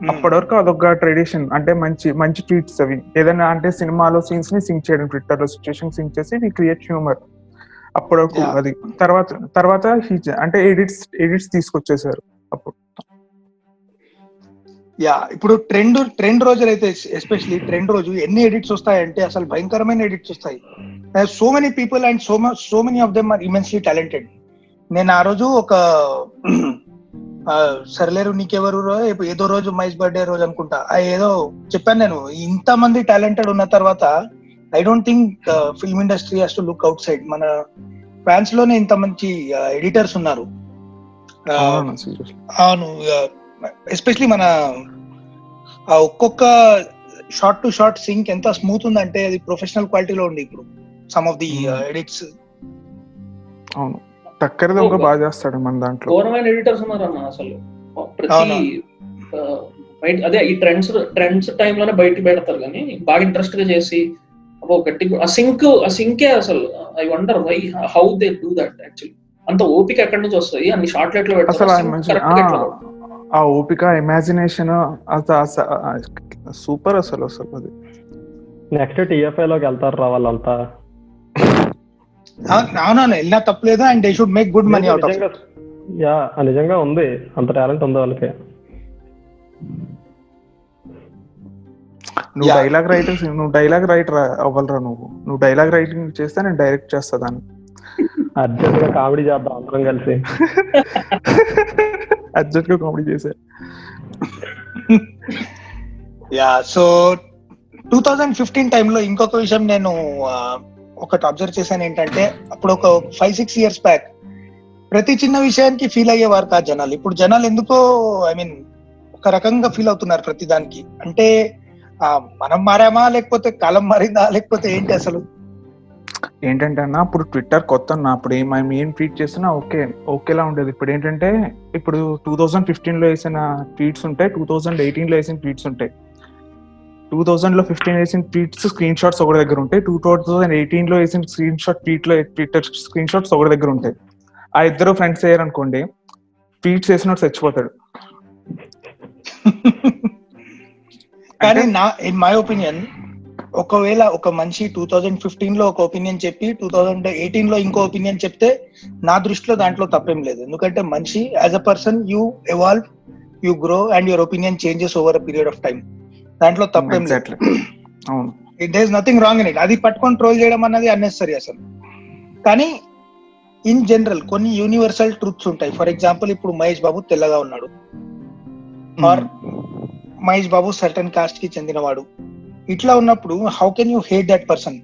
అప్పటి వరకు అదొక ట్రెడిషన్ అంటే మంచి మంచి ట్వీట్స్ అవి. ఏదైనా అంటే సినిమాలో సీన్స్ని సింక్ చేయడం ట్విట్టర్లో సిచ్యుయేషన్ సింక్ చేసి వి క్రియేట్ హ్యూమర్ అప్పటి వరకు. అది. తర్వాత తర్వాత అంటే ఎడిట్స్ ఎడిట్స్ తీసుకొచ్చేసారు అప్పుడు. యా ఇప్పుడు ట్రెండ్ ట్రెండ్ రోజులు అయితే ఎస్పెషలీ ట్రెండ్ రోజు ఎన్ని ఎడిట్స్ వస్తాయంటే అసలు భయంకరమైన ఎడిట్స్ వస్తాయి. So many people and so so many of them are immensely talented నేను ఆ రోజు ఒక సర్లేరు నీకెవరు ఏదో రోజు మహేష్ బర్త్డే రోజు అనుకుంటా. ఆ ఏదో చెప్పాను నేను ఇంత మంది టాలెంటెడ్ ఉన్న తర్వాత I don't think film industry has to look outside. మన ఫ్యాన్స్లోనే ఇంత మంచి ఎడిటర్స్ ఉన్నారు. అవును, ఎస్పెషలీ మన ఆ ఒక్కొక్క షార్ట్ టు షార్ట్ సింక్ ఎంత స్మూత్ ఉందంటే అది ప్రొఫెషనల్ క్వాలిటీలో ఉంది ఇప్పుడు. Some of the Hmm. Edits. అవును. టక్కరిది ఒక బాగా చేస్తాడు మన దాంట్లో. ఘోరమైన ఎడిటర్స్ ఉన్నారు అన్న అసలు. ప్రతి అదే ఈ ట్రెండ్స్ ట్రెండ్స్లోనే బయట పెడతారు కానీ బాగా ఇంట్రెస్ట్గా చేసి అబ్బో గట్టి ఆ సింక్ ఆ సింకే అసలు. I wonder why how they do that actually అంత ఓపిక ఎక్కడి నుంచి వస్తుంది అన్ని షార్ట్లెట్లు అసలు ఆ పెడతారు. ఆ ఓపిక ఇమాజినేషన్ సూపర్ అసలు అసలు అది. నెక్స్ట్ టీఎఫ్ఐ లోకి వెళ్తారు రా వాళ్ళంతా. అవునవును వెళ్ళినా తప్పలేదు and they should make good money out of yeah నిజంగా ఉంది. అంత టాలెంట్ ఉంది వాళ్ళకి. నువ్వు. డైలాగ్ రైటర్ నువ్వు డైలాగ్ రైటర్ అవ్వలరా నువ్వు? నువ్వు డైలాగ్ రైటింగ్ చేస్తే నేను డైరెక్ట్ చేస్తా దాన్ని. అర్జెంట్గా కామెడీ చేద్దాం అందరం కలిసి. అర్జెంట్గా కామెడీ చేసే. Yeah so two thousand fifteen టైంలో ఇంకొక విషయం నేను ఒకటి అబ్జర్వ్ చేశాను ఏంటంటే అప్పుడు ఒక ఫైవ్ సిక్స్ ఇయర్స్ బ్యాక్ ప్రతి చిన్న విషయానికి ఫీల్ అయ్యేవారు కాదు జనాలు. ఇప్పుడు జనాలు ఎందుకో ఐ మీన్ ఒక రకంగా ఫీల్ అవుతున్నారు ప్రతి దానికి. అంటే మనం మారామా లేకపోతే కాలం మారిందా లేకపోతే ఏంటి అసలు? ఏంటంటే అన్న అప్పుడు ట్విట్టర్ కొత్త అన్న అప్పుడు మేము ఏం ట్వీట్ చేసినా ఓకే ఓకేలా ఉండేది. ఇప్పుడు ఏంటంటే ఇప్పుడు టూ థౌజండ్ ఫిఫ్టీన్లో వేసిన ట్వీట్స్ ఉంటాయి టూ థౌజండ్ ఎయిటీన్లో వేసిన ట్వీట్స్ ఉంటాయి. టూ థౌజండ్లో ఫిఫ్టీన్ వేసిన ట్వీట్స్ స్క్రీన్ షాట్స్ ఒకటి దగ్గర ఉంటాయి. టూ థౌజండ్ ఎయిటీన్లో వేసిన స్క్రీన్ షాట్ ట్వీట్లో ట్విట్టర్ స్క్రీన్ షాట్స్ ఒకటి దగ్గర ఉంటాయి. ఆ ఇద్దరు ఫ్రెండ్స్ అయ్యారనుకోండి ట్వీట్స్ వేసినట్టు చచ్చిపోతాడు. కానీ నా ఇన్ మై ఒపీనియన్ ఒకవేళ ఒక మనిషి టూ థౌజండ్ ఫిఫ్టీన్లో ఒక ఒపీనియన్ చెప్పి టూ థౌజండ్ ఎయిటీన్లో ఇంకో ఒపీనియన్ చెప్తే నా దృష్టిలో దాంట్లో తప్పేం లేదు. ఎందుకంటే మనిషి as a person you evolve you grow and your opinion changes over a period of time దాంట్లో తప్పేం లేదు. అవును. It does nothing wrong in it అది పట్టుకొని ట్రోల్ చేయడం అన్నది అన్నెసరీ అసలు. కానీ ఇన్ జనరల్ కొన్ని యూనివర్సల్ ట్రూత్స్ ఉంటాయి. ఫర్ ఎగ్జాంపుల్ ఇప్పుడు మహేష్ బాబు తెల్లగా ఉన్నాడు. ఆర్ మహేష్ బాబు సర్టన్ కాస్ట్కి చెందినవాడు. ఇట్లా ఉన్నప్పుడు how can you hate that person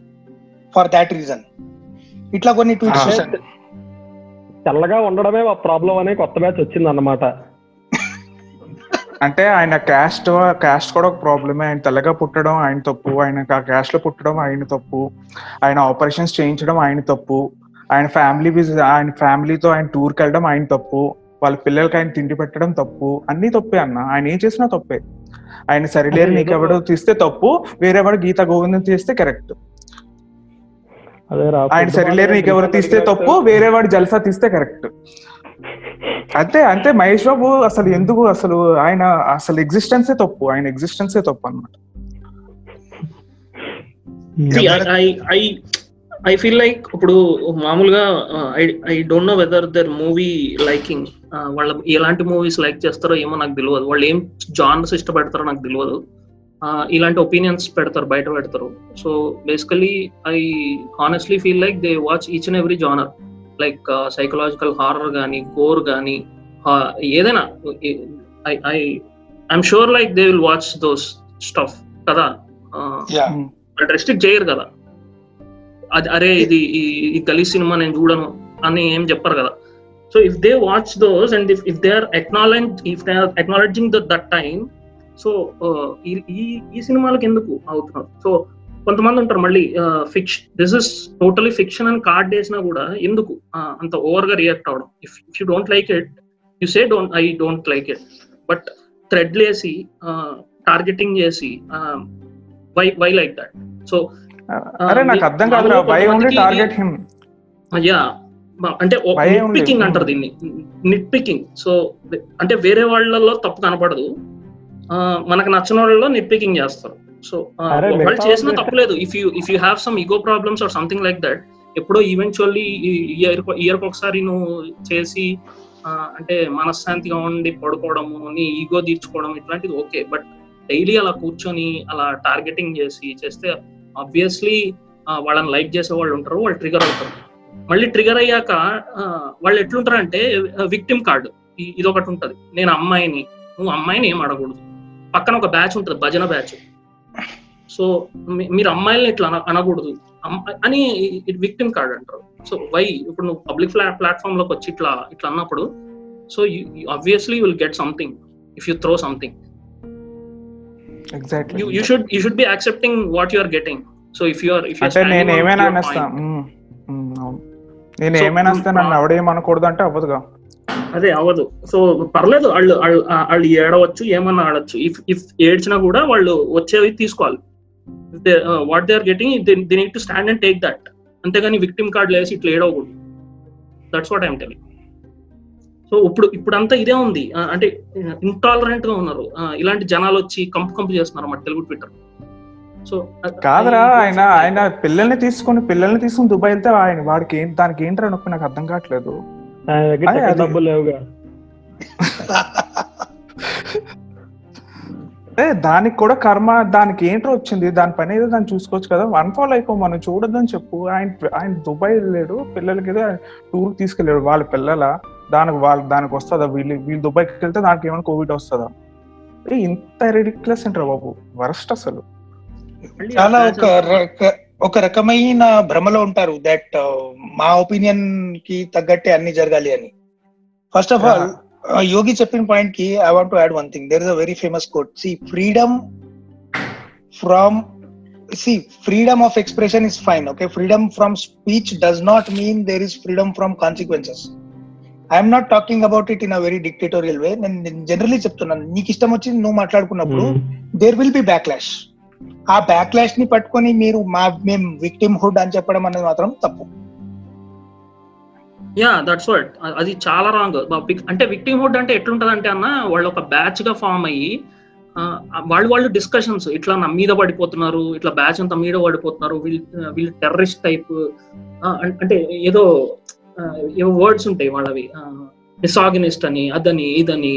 for that reason ఇట్లా కొన్ని ట్వీట్స్ Ah. తెల్లగా ఉండడమే ప్రాబ్లం అనే కొత్త బ్యాచ్ వచ్చింది అన్నమాట అంటే ఆయన క్యాస్ట్ క్యాస్ట్ కూడా ఒక ప్రాబ్లమే ఆయన తెల్లగా పుట్టడం ఆయన తప్పు. ఆయన ఆ క్యాస్ట్లో పుట్టడం ఆయన తప్పు. ఆయన ఆపరేషన్స్ చేయించడం ఆయన తప్పు. ఆయన ఫ్యామిలీ ఆయన ఫ్యామిలీతో ఆయన టూర్కి వెళ్ళడం ఆయన తప్పు. వాళ్ళ పిల్లలకి ఆయన తిండి పెట్టడం తప్పు. అన్ని తప్పే అన్న. ఆయన ఏం చేసినా తప్పే. ఆయన సరిలేరు అదే నీకు ఏదో- ఎవడో తీస్తే తప్పు. వేరేవాడు గీత గోవిందం తీస్తే కరెక్ట్ ఆయన సరిలేరు నీకు ఎవరు తీస్తే తప్పు. వేరేవాడు జల్సా తీస్తే కరెక్ట్ అంతే అంతే మహేష్ బాబు అసలు ఎందుకు అసలు ఆయన అసలు ఎగ్జిస్టెన్సే తప్పు ఆయన ఎగ్జిస్టెన్సే తప్పు అన్నమాట. ఐ ఐ ఫీల్ లైక్ ఇప్పుడు మామూలుగా I don't know whether their movie liking వాళ్ళ ఎలాంటి మూవీస్ లైక్ చేస్తారో ఏమో నాకు తెలియదు. వాళ్ళు ఏం జానర్స్ ఇష్టపడతారో నాకు తెలియదు. Uh, ఇలాంటి ఒపీనియన్స్ పెడతారు బయట పెడతారు. So basically I honestly feel like they watch each and every genre like psychological horror కానీ గోర్ కానీ ఏదైనా I I I'm sure like they will watch those stuff కదా? Uh, రెస్ట్రిక్ట్ చేయరు కదా? అది అరే ఇది ఈ- ఈ గలీ సినిమా నేను చూడను అని ఏం చెప్పరు కదా? So if they watch those and if if they are acknowledge if they are acknowledging the that time so ఈ ఈ సినిమాలకు ఎందుకు అవుతున్నారు సో కొంతమంది ఉంటారు మళ్ళీ fiction this is totally fiction అని కార్డ్ వేసినా కూడా ఎందుకు అంత ఓవర్గా రియాక్ట్ అవడం if if you don't like it you say don't I don't like it but thread వేసి టార్గెటింగ్ చేసి why why like that so అరే నాకు అర్థం కాదురా why only target him yeah అంటే? పికింగ్ అంటారు దీన్ని నిట్ పికింగ్ సో అంటే వేరే వాళ్ళలో తప్పు కనపడదు. మనకు నచ్చిన వాళ్ళలో నిట్ పికింగ్ చేస్తారు. సో అరే, వాళ్ళు చేసిన తప్పలేదు. If you if you have some ego problems or something like that ఎప్పుడో ఈవెన్చువల్లీ ఇయర్ ఇయర్కి ఒకసారి నువ్వు చేసి అంటే మనశ్శాంతిగా ఉండి పడుకోవడము నీ ఈగో తీర్చుకోవడం ఇట్లాంటిది ఓకే బట్ డైలీ అలా కూర్చొని అలా టార్గెటింగ్ చేసి చేస్తే ఆబ్వియస్లీ వాళ్ళని లైక్ చేసే వాళ్ళు ఉంటారు వాళ్ళు ట్రిగర్ అవుతారు. మళ్ళీ ట్రిగర్ అయ్యాక వాళ్ళు ఎట్లుంటారంటే విక్టిమ్ కార్డు ఇది ఒకటి ఉంటది. నేను అమ్మాయిని నువ్వు అమ్మాయిని ఏం అడగకూడదు. పక్కన ఒక బ్యాచ్ ఉంటుంది భజన బ్యాచ్ సో మీరు అమ్మాయిల్ని ఇట్లా అన- అనకూడదు. అని విక్టిమ్ కార్డ్ అంటారు. So why? ఇప్పుడు నువ్వు పబ్లిక్ ప్లాట్ఫామ్లోకి వచ్చి ఇట్లా ఇట్లా అన్నప్పుడు so obviously will get something if you throw something exactly you should you should be accepting what you are getting so if you are if అంటే నేను ఏమైనా అనేస్తా. నేను ఏమైనా నన్ను ఎవడేమనకూడదు అంటే అవ్వదుగా. అదే అవ్వదు. సో పర్లేదు వాళ్ళు వాళ్ళు ఏడవచ్చు ఏమన్నా ఆడొచ్చు. ఇఫ్ ఇఫ్ ఏడ్చినా కూడా వాళ్ళు వచ్చేవి తీసుకోవాలి. What they are getting they need to stand and take that అంతేగాని విక్టిమ్ కార్డ్ లేసి ఇట్లా ఏడవకూడదు. That's what I'm telling so ఇప్పుడు ఇప్పుడంతా ఇదే ఉంది. అంటే ఇంటాలరెంట్గా ఉన్నారు. ఇలాంటి జనాలు వచ్చి కంపు కంపు చేస్తున్నారు మన తెలుగు ట్విట్టర్. సో కాదురా ఆయన ఆయన పిల్లల్ని తీసుకొని పిల్లల్ని తీసుకుని దుబాయ్ వెళ్తే ఆయన వాడికి ఏం దానికి ఏంట్రా నొప్పి? నాకు అర్థం కావట్లేదు. డబ్బులు లేవుగా. ఏ దానికి కూడా కర్మ దానికి ఏంట్రా వచ్చింది దాని పని ఏదో దాన్ని చూసుకోవచ్చు కదా. వన్ ఫాలో అయిపో మనం చూడొద్దని చెప్పు. ఆయన ఆయన దుబాయ్ వెళ్ళాడు పిల్లలకి ఏదో టూర్ తీసుకెళ్ళాడు వాళ్ళ పిల్లల. దానికి వాళ్ళ దానికి వస్తుందా? వీళ్ళు వీళ్ళు దుబాయ్కి వెళ్తే దానికి ఏమైనా కోవిడ్ వస్తుందా? ఏ ఇంత రెడిక్లెస్ ఏంట్రా బాబు? వరస్ట్ అసలు. చాలా ఒక ఒక రకమైన భ్రమలో ఉంటారు దట్ మా ఒపీనియన్కి తగ్గట్టే అన్ని జరగాలి అని. ఫస్ట్ ఆఫ్ ఆల్ యోగి చెప్పిన పాయింట్కి I want to add one thing there is a very famous quote see freedom from see freedom of expression is fine okay freedom from speech does not mean there is freedom from consequences I'm not talking about it in a very dictatorial way నేను జనరలీ చెప్తున్నాను. నీకు ఇష్టం వచ్చింది నువ్వు మాట్లాడుకున్నప్పుడు దేర్ విల్ బి బ్యాక్లాష్ ఆ బ్యాక్లాష్ని పట్టుకొని మీరు మా మేము విక్టిమ్ హుడ్ అని చెప్పడం అనేది మాత్రం తప్పు. యా దట్స్ వాట్ అది చాలా రాంగ్ అంటే విక్టిమ్ హుడ్ అంటే ఎట్లుంటది అంటే అన్న వాళ్ళు ఒక బ్యాచ్గా ఫామ్ అయ్యి వాళ్ళు వాళ్ళు డిస్కషన్స్ ఇట్లా నా మీద పడిపోతున్నారు ఇట్లా బ్యాచ్ అంతా మీద పడిపోతున్నారు వీళ్ళు వీళ్ళు టెర్రరిస్ట్ టైప్ అంటే ఏదో ఏవో వర్డ్స్ ఉంటాయి వాళ్ళవి డిసాగనిస్ట్ అని అదని ఇదని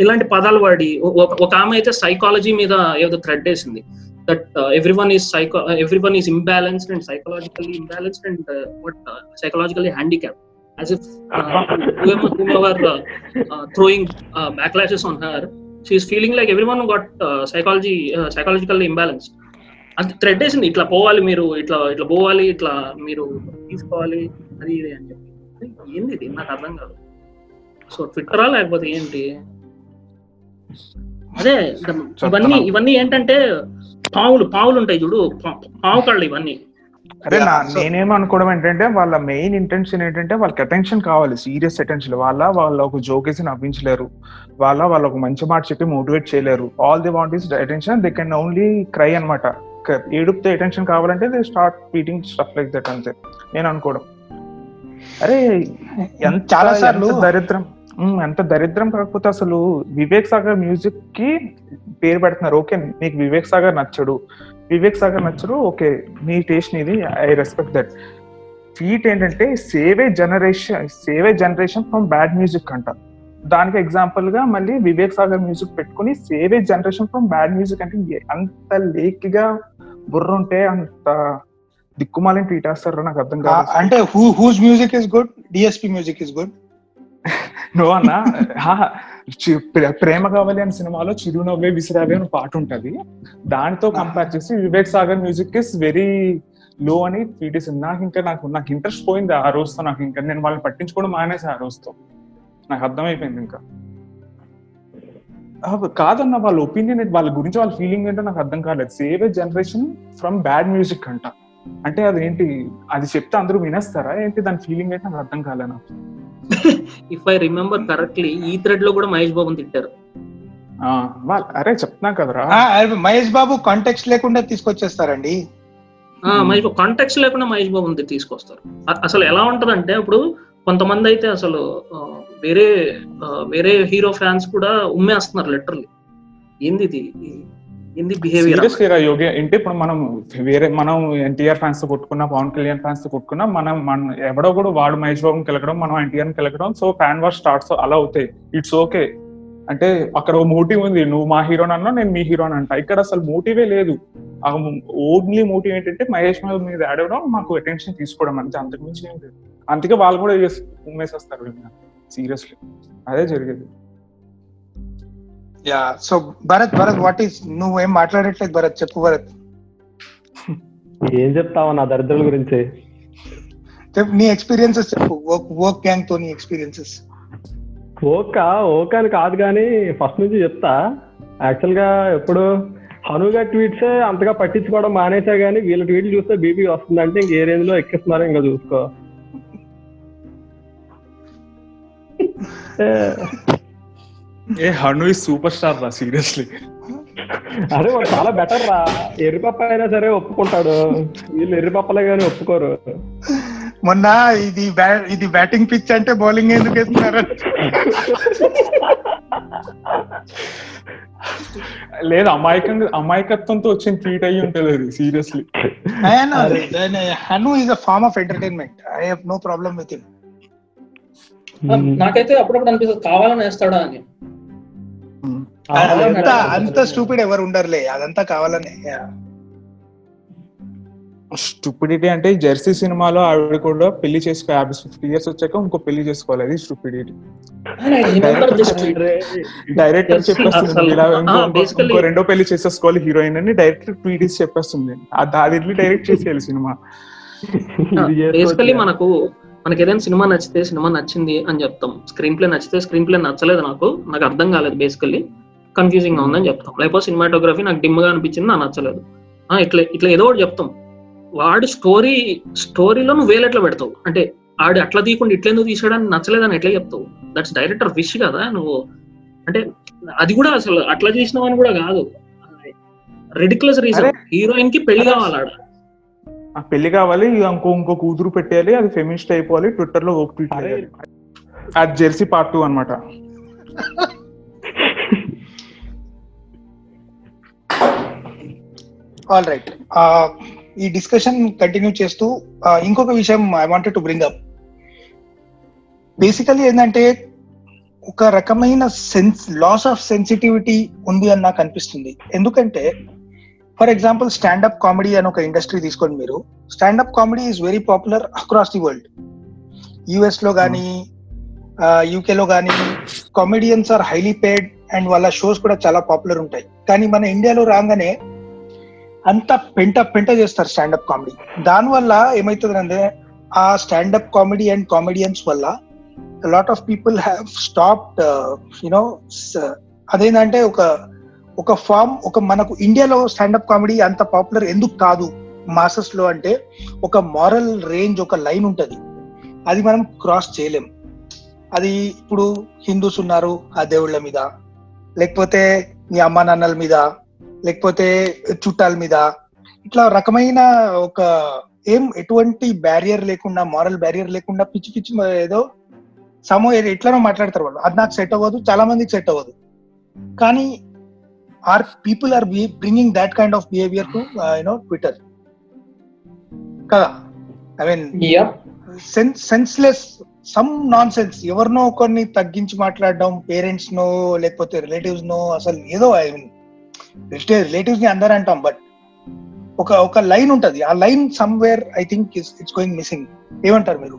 ఇలాంటి పదాలు వాడి ఒక- ఒక ఆమె అయితే సైకాలజీ మీద ఏదో థ్రెడ్ వేసింది. That everyone is psycho everyone is imbalanced and psychologically imbalanced and what psychologically handicap as if whoever uh, uh, throwing uh, backlashes on her she's feeling like everyone got uh, psychology uh, psychologically imbalanced. అంత థ్రెడ్ వేసింది ఇట్లా పోవాలి మీరు ఇట్లా ఇట్లా పోవాలి ఇట్లా మీరు తీసుకోవాలి అది ఇది అని చెప్పి. ఏంది ఇది? నాకు అర్థం కాదు. సో ట్విట్టరా లేకపోతే ఏంటి? అదే ఇవన్నీ ఇవన్నీ ఏంటంటే పావులు పావులు ఉంటాయి చూడు పావు కళ్ళు ఇవన్నీ. అరే Yeah, నా so- నేనేమనుకోవడం ఏంటంటే వాళ్ళ మెయిన్ ఇంటెన్షన్ ఏంటంటే వాళ్ళకి అటెన్షన్ కావాలి సీరియస్ అటెన్షన్ వాళ్ళ వాళ్ళ ఒక జోక్ వేసి నవ్వించలేరు. వాళ్ళ వాళ్ళ ఒక మంచి మాట చెప్పి మోటివేట్ చేయలేరు. All they want is attention they can only cry అనమాట ఏడుపుతే అటెన్షన్ కావాలంటే they start beating stuff like that అంతే. నేను అనుకోవడం అరే ఎంత చాలా సార్లు దరిద్రం. ఎంత దరిద్రం కాకపోతే అసలు వివేక్ సాగర్ మ్యూజిక్కి పేరు పెడుతున్నారు. ఓకే నీకు వివేక్ సాగర్ నచ్చడు. వివేక్ సాగర్ నచ్చడు ఓకే నీ టేస్ట్ నీది ఐ రెస్పెక్ట్ దట్ ఫీట్ ఏంటంటే సేవే generation save a generation from bad music అంట. దానికి ఎగ్జాంపుల్గా మళ్ళీ వివేక్ సాగర్ మ్యూజిక్ పెట్టుకుని save a generation from bad music అంటే అంత లేకిగా బుర్ర ఉంటే అంత దిక్కుమాలని ట్వీట్ వేస్తారో నాకు అర్థం కాదు అంటే who whose music is good DSP music is good నువ్వు అన్న ప్రేమ కావాలి అనే సినిమాలో చిరునవ్వే విసిరావే అని పాట ఉంటది. దానితో కంపేర్ చేసి Vivek Sagar music is very low అని ట్వీట్ చేసింది నాకు ఇంకా నాకు నాకు ఇంట్రెస్ట్ పోయింది ఆ రోజుతో నాకు ఇంకా నేను వాళ్ళని పట్టించుకోవడం మానేసి ఆ రోజుతో. నాకు అర్థమైపోయింది ఇంకా. కాదన్న వాళ్ళ ఒపీనియన్ వాళ్ళ గురించి వాళ్ళ ఫీలింగ్ ఏంటో నాకు అర్థం కాలేదు. Save a generation from bad music అంట. అంటే అదేంటి? అది చెప్తే అందరూ వినేస్తారా? ఏంటి దాని ఫీలింగ్ ఏంటి నాకు అర్థం కాలే నాకు. ఇఫ్ ఐ రిమెంబర్ కరెక్ట్లీ ఈ థ్రెడ్లో కూడా మహేష్ బాబుని తిట్టారు. ఆ, వాళ్ళ అరే చెప్తున్నా కదరా. మహేష్ బాబు కాంటాక్ట్స్ లేకుండా తీసుకొచ్చేస్తారండి. ఆ, మహేష్ బాబు కాంటాక్ట్స్ లేకుండా మహేష్ బాబుని తీసుకొస్తారు. అసలు ఎలా ఉంటదంటే ఇప్పుడు కొంతమంది అయితే అసలు వేరే వేరే హీరో ఫ్యాన్స్ కూడా ఉమ్మేస్తున్నారు లిటరల్లీ ఏంది ఇది? ఏంది బిహేవియర్ యోగి అంటే ఇప్పుడు మనం వేరే మనం ఎన్టీఆర్ ఫ్యాన్స్తో కొట్టుకున్నా పవన్ కళ్యాణ్ ఫ్యాన్స్తో కొట్టుకున్నా మనం మనం ఎవడో కూడా వాడు మహేష్ బాబు కెలకడం మనం ఎన్టీఆర్ కెలకడం సో ఫ్యాన్ వార్ స్టార్ట్స్ అలా అవుతాయి. ఇట్స్ ఓకే అంటే అక్కడ ఒక మోటివ్ ఉంది. నువ్వు మా హీరోన్ అన్నా నేను మీ హీరోన్ అంట. ఇక్కడ అసలు మోటివే లేదు. ఆ ఓన్లీ మోటివ్ ఏంటంటే మహేష్ బాబు మీద ఆడవడం మాకు అటెన్షన్ తీసుకోవడం అంతే. అంతకు మించి ఏం లేదు. అందుకే వాళ్ళు కూడా ఉమ్మేసేస్తారు సీరియస్లీ అదే జరిగేది. Yeah so Bharat Bharat what is నువ్వు ఏం మాట్లాడట్లేదు భరత్ చెప్పు భరత్ ఏం చెప్తావా నా దరిద్రుల గురించి? నీ ఎక్స్పీరియన్సెస్ చెప్పు. వర్క్ గ్యాంగ్తో నీ ఎక్స్పీరియన్సెస్ ఓకా ఓకా అని కాదు కానీ ఫస్ట్ నుంచి చెప్తా. యాక్చువల్గా ఎప్పుడు హనుగా ట్వీట్స్ అంతగా పట్టించుకోవడం మానేసా కానీ వీళ్ళ ట్వీట్లు చూస్తే బీపీ వస్తుందంటే ఇంక ఏ రేంజ్లో ఎక్కిస్తున్నారో ఇంకా చూసుకో. ఏ, హను ఈ సూపర్ స్టార్ రా సీరియస్లీ అరే వాడు చాలా బెటర్ రా. ఎర్రిపప్ప అయినా సరే ఒప్పుకుంటాడు. వీళ్ళు ఎర్రిపప్పలే కానీ ఒప్పుకోరు. మొన్న ఇది ఇది బ్యాటింగ్ పిచ్ అంటే బౌలింగ్ ఎందుకు వేస్తున్నారు. లేదు అమాయకంగా అమాయకత్వంతో వచ్చిన ట్వీట్ అయ్యి ఉంటుంది అది seriously Hanu is a form of entertainment I have no problem with him నాకైతే అప్పుడప్పుడు అనిపిస్తుంది కావాలని వేస్తాడా అని. అంత అంత స్టూపిడ్ ఎవరు ఉండరులే అదంతా కావాలనే. స్టూపిడిటీ అంటే జెర్సీ సినిమాలో ఆవిడ కూడా పెళ్ళి చేసుకో యాభై ఫిఫ్టీ ఇయర్స్ వచ్చాక ఇంకో పెళ్ళి చేసుకోవాలి అది స్టూపిడిటీ డైరెక్టర్ చెప్పేస్తుంది ఇలా ఇంకో- రెండో పెళ్ళి చేసేసుకోవాలి హీరోయిన్ అని డైరెక్టర్ ట్వీట్ ఇచ్చి చెప్పేస్తుంది వెళ్ళి డైరెక్ట్ చేసేయాలి సినిమా. బేసికలీ మనకు మనకి ఏదైనా సినిమా నచ్చితే సినిమా నచ్చింది అని చెప్తాం. స్క్రీన్ ప్లే నచ్చితే స్క్రీన్ ప్లే నచ్చలేదు నాకు నాకు అర్థం కాలేదు బేసికల్లీ కన్ఫ్యూజింగ్గా ఉందని చెప్తాం. లేకపోతే సినిమాటోగ్రఫీ నాకు డిమ్గా అనిపించింది నాకు నచ్చలేదు. ఆ, ఇట్లా ఇట్లా ఏదో ఒకటి చెప్తాం. వాడు స్టోరీ స్టోరీలో నువ్వు వేలెట్లా పెడతావు? అంటే ఆడు అట్లా తీయకుండా ఇట్లెందుకు తీసాడని నచ్చలేదని ఎట్లా చెప్తావు? దట్స్ డైరెక్టర్ విష్ కదా నువ్వు. అంటే అది కూడా అసలు అట్లా చేసినావని కూడా కాదు. Ridiculous reason. హీరోయిన్కి పెళ్ళి కావాలి ఆడ ఆ పెళ్ళి కావాలి ఇంకో ఇంకో కూతురు పెట్టేయాలి అది ఫెమినిస్ట్ అయిపోవాలి ట్విట్టర్లో ఒక ట్వీట్ అది జెర్సీ పార్ట్ టూ అనమాట ఆల్ రైట్ uh, ఈ డిస్కషన్ కంటిన్యూ చేస్తూ uh, ఇంకొక విషయం I wanted to bring up basically ఏంటంటే ఒక రకమైన సెన్స్ లాస్ ఆఫ్ సెన్సిటివిటీ ఉంది అని నాకు అనిపిస్తుంది. ఎందుకంటే ఫర్ ఎగ్జాంపుల్ స్టాండప్ కామెడీ అని ఒక ఇండస్ట్రీ తీసుకోండి మీరు. Standup comedy is very popular across the world యుఎస్లో కానీ యూకేలో కానీ comedians are highly paid and వాళ్ళ షోస్ కూడా చాలా పాపులర్ ఉంటాయి. కానీ మన ఇండియాలో రాగానే అంత పెంట పెంట చేస్తారు స్టాండప్ కామెడీ దానివల్ల ఏమవుతుందంటే ఆ స్టాండప్ కామెడీ అండ్ కామెడియన్స్ వల్ల lot of people have stopped you know అదేంటంటే ఒక ఒక ఫామ్ ఒక మనకు ఇండియాలో స్టాండప్ కామెడీ అంత పాపులర్ ఎందుకు కాదు? మాసెస్లో అంటే ఒక మారల్ రేంజ్ ఒక లైన్ ఉంటుంది. అది మనం క్రాస్ చేయలేం. అది ఇప్పుడు హిందూస్ ఉన్నారు ఆ దేవుళ్ళ మీద. లేకపోతే మీ అమ్మా నాన్నల మీద లేకపోతే చుట్టాల మీద. ఇట్లా రకమైన ఒక ఏం ఎటువంటి బ్యారియర్ లేకుండా మారల్ బ్యారియర్ లేకుండా పిచ్చి పిచ్చి ఏదో సమో ఎట్లనో మాట్లాడతారు వాళ్ళు. అది నాకు సెట్ అవ్వదు చాలా మందికి సెట్ అవ్వదు. కానీ or people are bringing that kind of behaviour to you know Twitter కదా? I mean sense senseless some nonsense ఎవరినో కొన్ని తగ్గించి మాట్లాడడం పేరెంట్స్ నో లేకపోతే రిలేటివ్స్ నో అసలు ఏదో ఐ మీన్ రిలేటివ్స్ని అందరూ అంటాం బట్ ఒక ఒక లైన్ ఉంటది. ఆ line somewhere I think it's going missing ఏమంటారు మీరు?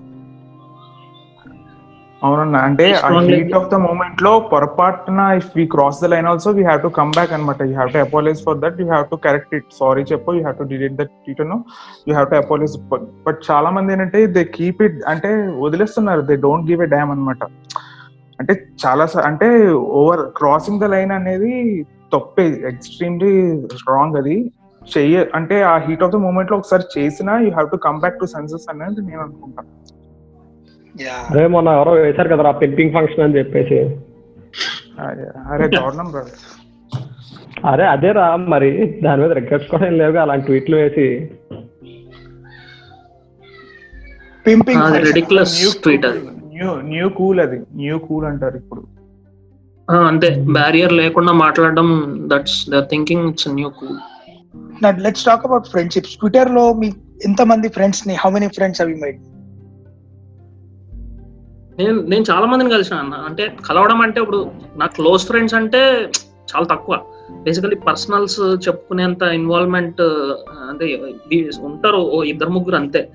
అవునన్నా అంటే హీట్ ఆఫ్ ద మూమెంట్లో పొరపాటున if we cross the line also we have to come back అనమాట you have to apologize for that you have to correct it sorry చెప్పు you have to delete that tweet no you have to apologize but చాలా మంది ఏంటంటే దే కీప్ ఇట్ అంటే వదిలేస్తున్నారు. They don't give a damn అనమాట అంటే చాలా అంటే ఓవర్ క్రాసింగ్ ద లైన్ అనేది తప్పే ఎక్స్ట్రీమ్లీ రాంగ్ అది. చెయ్య అంటే ఆ హీట్ ఆఫ్ ద మూమెంట్లో ఒకసారి చేసినా you have to come back to senses అనేది నేను అనుకుంటాను అదే మొన్న ఎవరో వేశారు కదా ఆ పెంపింగ్ ఫంక్షన్ అని చెప్పేసి. అరే- దారుణం బ్రదర్ అరే అదే రా మరి దాని మీద రిగ్రెట్స్ కూడా ఏం లేవుగా అలాంటి ట్వీట్లు వేసి. పింపింగ్ అది రెడిక్యులస్ ట్వీట్ అది. న్యూ న్యూ కూల్ అది. న్యూ కూల్ అంటారు ఇప్పుడు. అంతే. బ్యారియర్ లేకుండా మాట్లాడడం that's the thinking it's new cool let's talk about friendships ట్విట్టర్లో మీ ఎంత మంది ఫ్రెండ్స్ని హౌ మెనీ ఫ్రెండ్స్ అవి మేడ్ నేను నేను చాలా మందిని కలిసిన అన్న. అంటే కలవడం అంటే ఇప్పుడు నా క్లోజ్ ఫ్రెండ్స్ అంటే చాలా తక్కువ. బేసికలీ పర్సనల్స్ చెప్పుకునేంత ఇన్వాల్వ్మెంట్ అంటే ఉంటారు ఓ ఇద్దరు ముగ్గురు అంతే.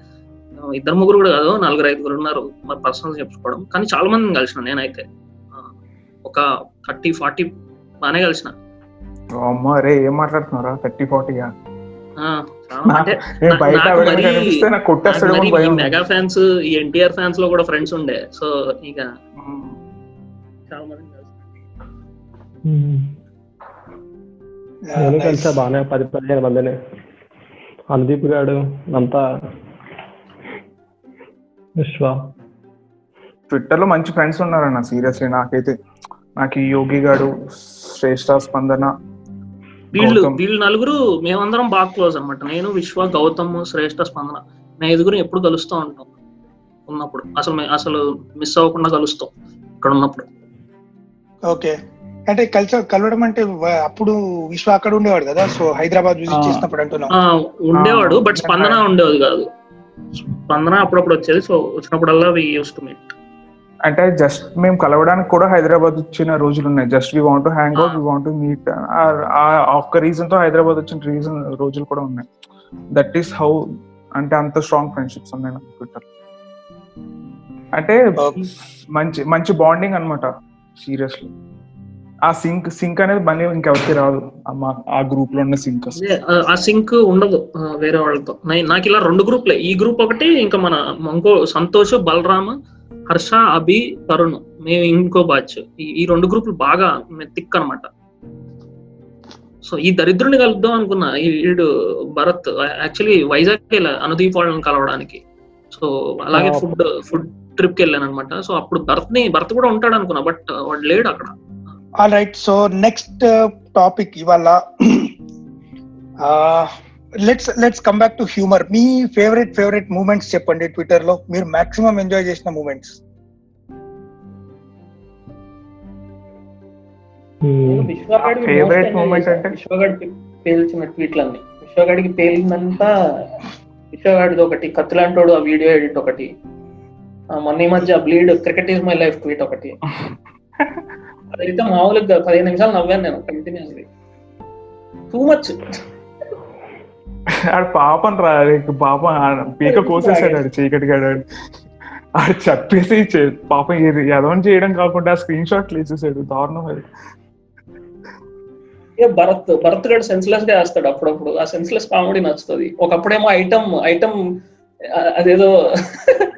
ఇద్దరు ముగ్గురు కూడా కాదు నలుగురు ఐదుగురు ఉన్నారు మరి పర్సనల్ చెప్పుకోవడం. కానీ చాలా మందిని కలిసిన నేనైతే. ఒక థర్టీ ఫార్టీ బాగానే కలిసిన. అమ్మో అరే ఏం మాట్లాడుతున్నారా థర్టీ ఫార్టీగా మెగా ఫ్యాన్స్ ఈ ఎన్టీఆర్ ఫ్యాన్స్లో కూడా ఫ్రెండ్స్ ఉండే. సో ఇక. చాలా మంది నేను కలిసా బాగానే పది పదిహేను మందిని. అనుదీప్ గాడు అంతా విశ్వ. ట్విట్టర్లో మంచి ఫ్రెండ్స్ ఉన్నారన్న సీరియస్లీ నాకైతే నాకు ఈ యోగి గాడు శ్రేష్ఠ స్పందన వీళ్ళు. వీళ్ళు నలుగురు మేమందరం బాగా క్లోజ్ అన్నమాట. నేను విశ్వ గౌతమ్ శ్రేష్ఠ స్పందన మేము ఐదుగురు ఎప్పుడు కలుస్తూ ఉంటాం. ఉన్నప్పుడు. అసలు అసలు మిస్ అవ్వకుండా కలుస్తాం ఇక్కడ ఉన్నప్పుడు. ఓకే. అంటే కల్చర్ కలవడం అంటే అప్పుడు విశ్వ అక్కడ ఉండేవాడు కదా? So Hyderabad visit. చేసినప్పుడు అంటున్నాం. ఆ, ఉండేవాడు బట్ స్పందన ఉండేది కాదు. స్పందన అప్పుడప్పుడు వచ్చేది. సో వచ్చినప్పుడల్లా వి యూస్ టు మీట్ అంటే జస్ట్ మేము కలవడానికి కూడా హైదరాబాద్ వచ్చిన రోజులు ఉన్నాయి. Just we want hang out we want meet ఒక్క రీజన్తో హైదరాబాద్ వచ్చిన రీజన్ రోజులు కూడా ఉన్నాయి. దట్ ఈస్ హౌ అంటే అంత స్ట్రాంగ్ ఫ్రెండ్షిప్స్ ఉన్నాయి నాకు ట్విట్టర్ అంటే. మంచి మంచి బాండింగ్ అన్నమాట సీరియస్లీ ఆ సింక్ సింక్ అనేది మళ్ళీ ఇంకెవరికి రాదు. ఆ మా- ఆ గ్రూప్లో ఉన్న సింక్ ఆ- సింక్ ఉండదు వేరే వాళ్ళతో. నాకు ఇలా రెండు గ్రూప్లే ఈ గ్రూప్ ఒకటి ఇంకా మన ఇంకో సంతోష్ బలరామ్ హర్ష అభి తరుణ్ మేము ఇంకో బ్యాచ్ ఈ- రెండు గ్రూపులు బాగా థిక్ అనమాట సో ఈ దరిద్రుని కలుద్దాం అనుకున్నా ఈ వీడు భరత్ యాక్చువల్లీ వైజాగ్ అనుదీప్ వాళ్ళని కలవడానికి. సో అలాగే. ఫుడ్ ఫుడ్ ట్రిప్కి వెళ్ళాను అనమాట సో అప్పుడు భరత్ని భరత్ కూడా ఉంటాడు అనుకున్నా బట్ వాడు లేడు అక్కడ. All right so next topic ఇవాళ let's let's come back to humour me favourite favourite moments చెప్పండి ట్విట్టర్లో మీరు మాక్సిమం ఎంజాయ్ చేసిన మూమెంట్స్ Favorite moment అంటే? విశ్వగాడికి పేల్చిన ట్వీట్లన్నీ. విశ్వగాడికి పేలిందంతా విశ్వగాడిది ఒకటి కత్తులాంటోడు ఆ వీడియో ఎడిట్ ఒకటి. ఆ మొన్న ఈ మధ్య bleed cricket is my life tweet ఒకటి. అదైతే మామూలుగా పదిహేను నిమిషాలు నవ్వాను నేను కంటిన్యూస్లీ టూ మచ్ ఆడు పాపం రా పాపం పీక కోసేసాడు ఆడు చీకటి గాడు ఆడు. చెప్పేసి పాపం ఎదవని చేయడం కాకుండా స్క్రీన్ షాట్లు వేసేసాడు దారుణం అది. భరత్ భరత్ గడు సెన్స్లెస్గా వేస్తాడు అప్పుడప్పుడు. ఆ సెన్స్లెస్ కామెడీ నచ్చుతుంది. ఒకప్పుడేమో ఐటమ్ ఐటమ్ అదేదో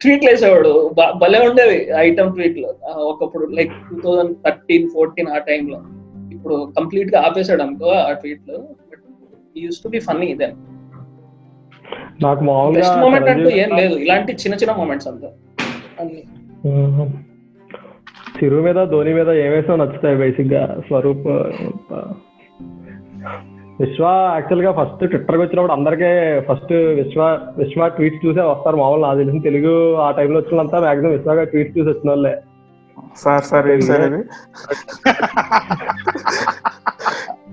ట్వీట్లు వేసేవాడు. భలే ఉండేవి ఐటమ్ ట్వీట్లు ఒకప్పుడు like two thousand thirteen fourteen ఆ టైంలో ఇప్పుడు కంప్లీట్గా ఆపేసాడు అనుకో ఆ ట్వీట్లు use to be funny then నాకు మామూలుగా బెస్ట్ మూమెంట్ అంటూ ఏం లేదు. ఇలాంటి చిన్న చిన్న మూమెంట్స్ అంతా. చిరు మీద ధోని మీద ఏమేసో నచ్చుతాయి బేసిక్గా స్వరూప్ విశ్వ యాక్చువల్గా ఫస్ట్ ట్విట్టర్ వచ్చినప్పుడు అందరికీ ఫస్ట్ విశ్వ విశ్వ ట్వీట్స్ చూసే వస్తారు మామూలు నాకు తెలిసిన తెలుగు ఆ టైంలో వచ్చినంతా మాక్సిమం విశ్వగా ట్వీట్స్ చూసి వచ్చిన వాళ్ళే. సార్ సార్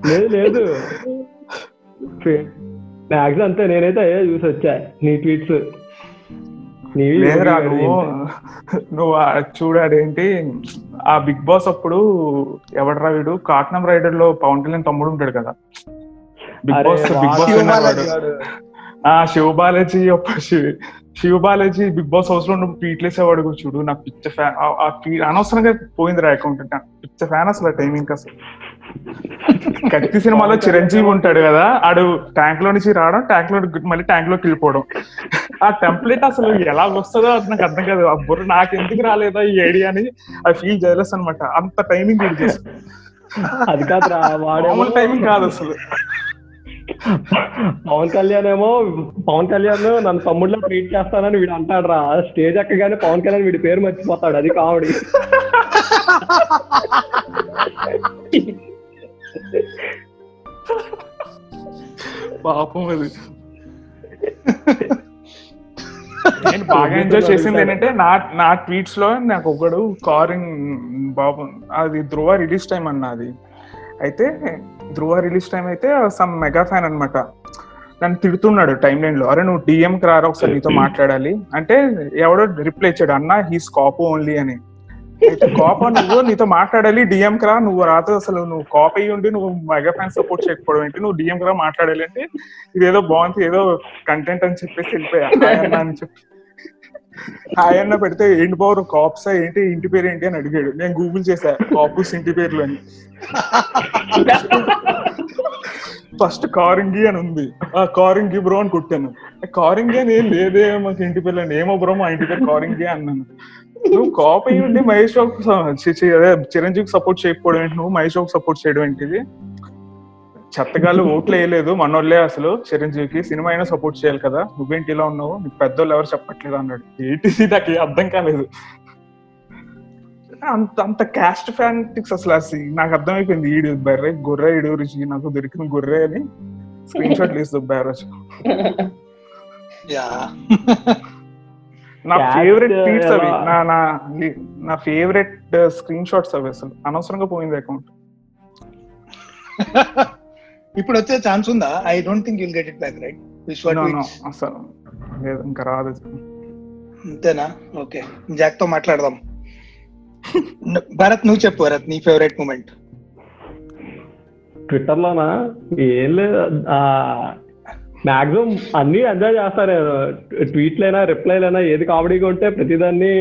లేదు లేదు. మాక్సిమం అంతే నేనైతే అయ్యే చూసి వచ్చా. నీ ట్వీట్స్ లేదురా నువ్వు. నువ్వు ఆ చూడాడేంటి ఆ బిగ్ బాస్ అప్పుడు ఎవడరా వీడు? కాట్నం రైడర్లో పవన్ కళ్యాణ్ తమ్ముడు ఉంటాడు కదా. Bigg Boss Bigg Boss. ఆ శివ బాలాజీ శివ- బాలాజీ బిగ్ బాస్ హౌస్లో నువ్వు ట్వీట్లు వేసేవాడు కూడా చూడు. నాకు పిచ్చ ఫ్యాన్ అనవసరంగా పోయింది రా అకౌంట్ పిచ్చ ఫ్యాన్ అసలు టైమింగ్ అసలు. కత్తి సినిమాలో చిరంజీవి ఉంటాడు కదా ఆడు ట్యాంక్లో నుంచి రావడం ట్యాంక్లో మళ్ళీ ట్యాంక్లోకి వెళ్ళిపోవడం. ఆ టెంప్లెట్ అసలు ఎలా వస్తుందో అది నాకు అర్థం కాదు. ఆ బుర్ర నాకు ఎందుకు రాలేదా ఈ ఐడియా అని ఐ ఫీల్ జైలస్ అనమాట అంత టైమింగ్ యూజ్ చేస్తాను అది కాదురా టైమింగ్ కాదు అసలు. పవన్ కళ్యాణ్ ఏమో పవన్ కళ్యాణ్ నన్ను తమ్ముడిలో ట్రీట్ చేస్తానని వీడు అంటాడు రా స్టేజ్ ఎక్కగానే పవన్ కళ్యాణ్ వీడి పేరు మర్చిపోతాడు. అది కామెడీ. పాపం అది. నేను బాగా ఎంజాయ్ చేసింది ఏంటంటే నా నా ట్వీట్స్లో నాకు ఒకడు కారింగ్ బాబు అది ధ్రువ రిలీజ్ టైం అన్నది అయితే ధ్రువ రిలీజ్ టైం అయితే సమ్ మెగా ఫ్యాన్ అన్నమాట. నన్ను తిడుతున్నాడు టైం లైన్లో. అరే నువ్వు డిఎం కి రారా ఒకసారి నీతో మాట్లాడాలి. అంటే ఎవడో రిప్లై ఇచ్చాడు అన్న హీస్ కాపు ఓన్లీ అని. అయితే కాపా నువ్వు? నీతో మాట్లాడాలి. డిఎం రా. నువ్వు రాత అసలు నువ్వు కాప్ అయ్యి ఉండి నువ్వు మెగా ఫ్యాన్ సపోర్ట్ చేయకపోవడం ఏంటి? నువ్వు డిఎం రా మాట్లాడాలి అంటే ఇదేదో బాగుంది. ఏదో కంటెంట్ అని చెప్పేసి వెళ్ళిపోయా. అని చెప్పి. హాయ్ అన్న పెడితే ఏంటి పవర్ కాప్స్ ఏంటి? ఇంటి పేరు ఏంటి? అని అడిగాడు. నేను గూగుల్ చేశా. కాపుస్ ఇంటి పేర్లు అని. ఫస్ట్ కారింగి అని ఉంది. ఆ కారింగి బ్రో అని కొట్టాను. కారింగి అని ఏం లేదే. మాకు ఇంటి పేర్లు అని. ఏమో బ్రో మా ఇంటి పేరు కారింగి అన్నాను. నువ్వు కాప్ అయ్యి ఉండి మహేష్ బాబు అదే చిరంజీవికి సపోర్ట్ చేయకపోవడం ఏంటి? నువ్వు మహేష్ బాబు సపోర్ట్ చేయడం ఏంటిది? చెత్తగాళ్ళు ఓట్లు వేయలేదు మనోళ్ళే అసలు చిరంజీవికి. సినిమా అయినా సపోర్ట్ చేయాలి కదా. నువ్వేంటి ఇలా ఉన్నావు? నీకు పెద్దోళ్ళు ఎవరు చెప్పట్లేదు అన్నాడు. ఏంటి నాకు ఏం అర్థం కాలేదు. అంత అంత క్యాస్ట్ ఫ్యానిటిక్స్ అసలు అసలు నాకు అర్థమైపోయింది. ఈడు బర్రె గొర్రె ఈడు రుచి. నాకు దొరికిన గొర్రె అని. స్క్రీన్ షాట్ లేదు యా. నా ఫేవరెట్ ట్వీట్స్ అవి నా నా నా ఫేవరెట్ స్క్రీన్ షాట్స్ అవి అసలు. అనవసరంగా పోయింది అకౌంట్ ఇప్పుడు వచ్చే ఛాన్స్ ఉందా? I don't think you'll get it back right అసలు లేదు ఇంకా రాదు అంతేనా? ఓకే జాక్తో మాట్లాడదాం భరత్ నువ్వు చెప్పు భరత్ నీ ఫేవరెట్ మూమెంట్ ట్విట్టర్ లోనా ఏం లేదు. మాక్సిమం అన్ని ఎంజాయ్ చేస్తారు. ట్వీట్లైనా రిప్లైలైనా ఏది కామెడీగా ఉంటే ప్రతిదాన్ని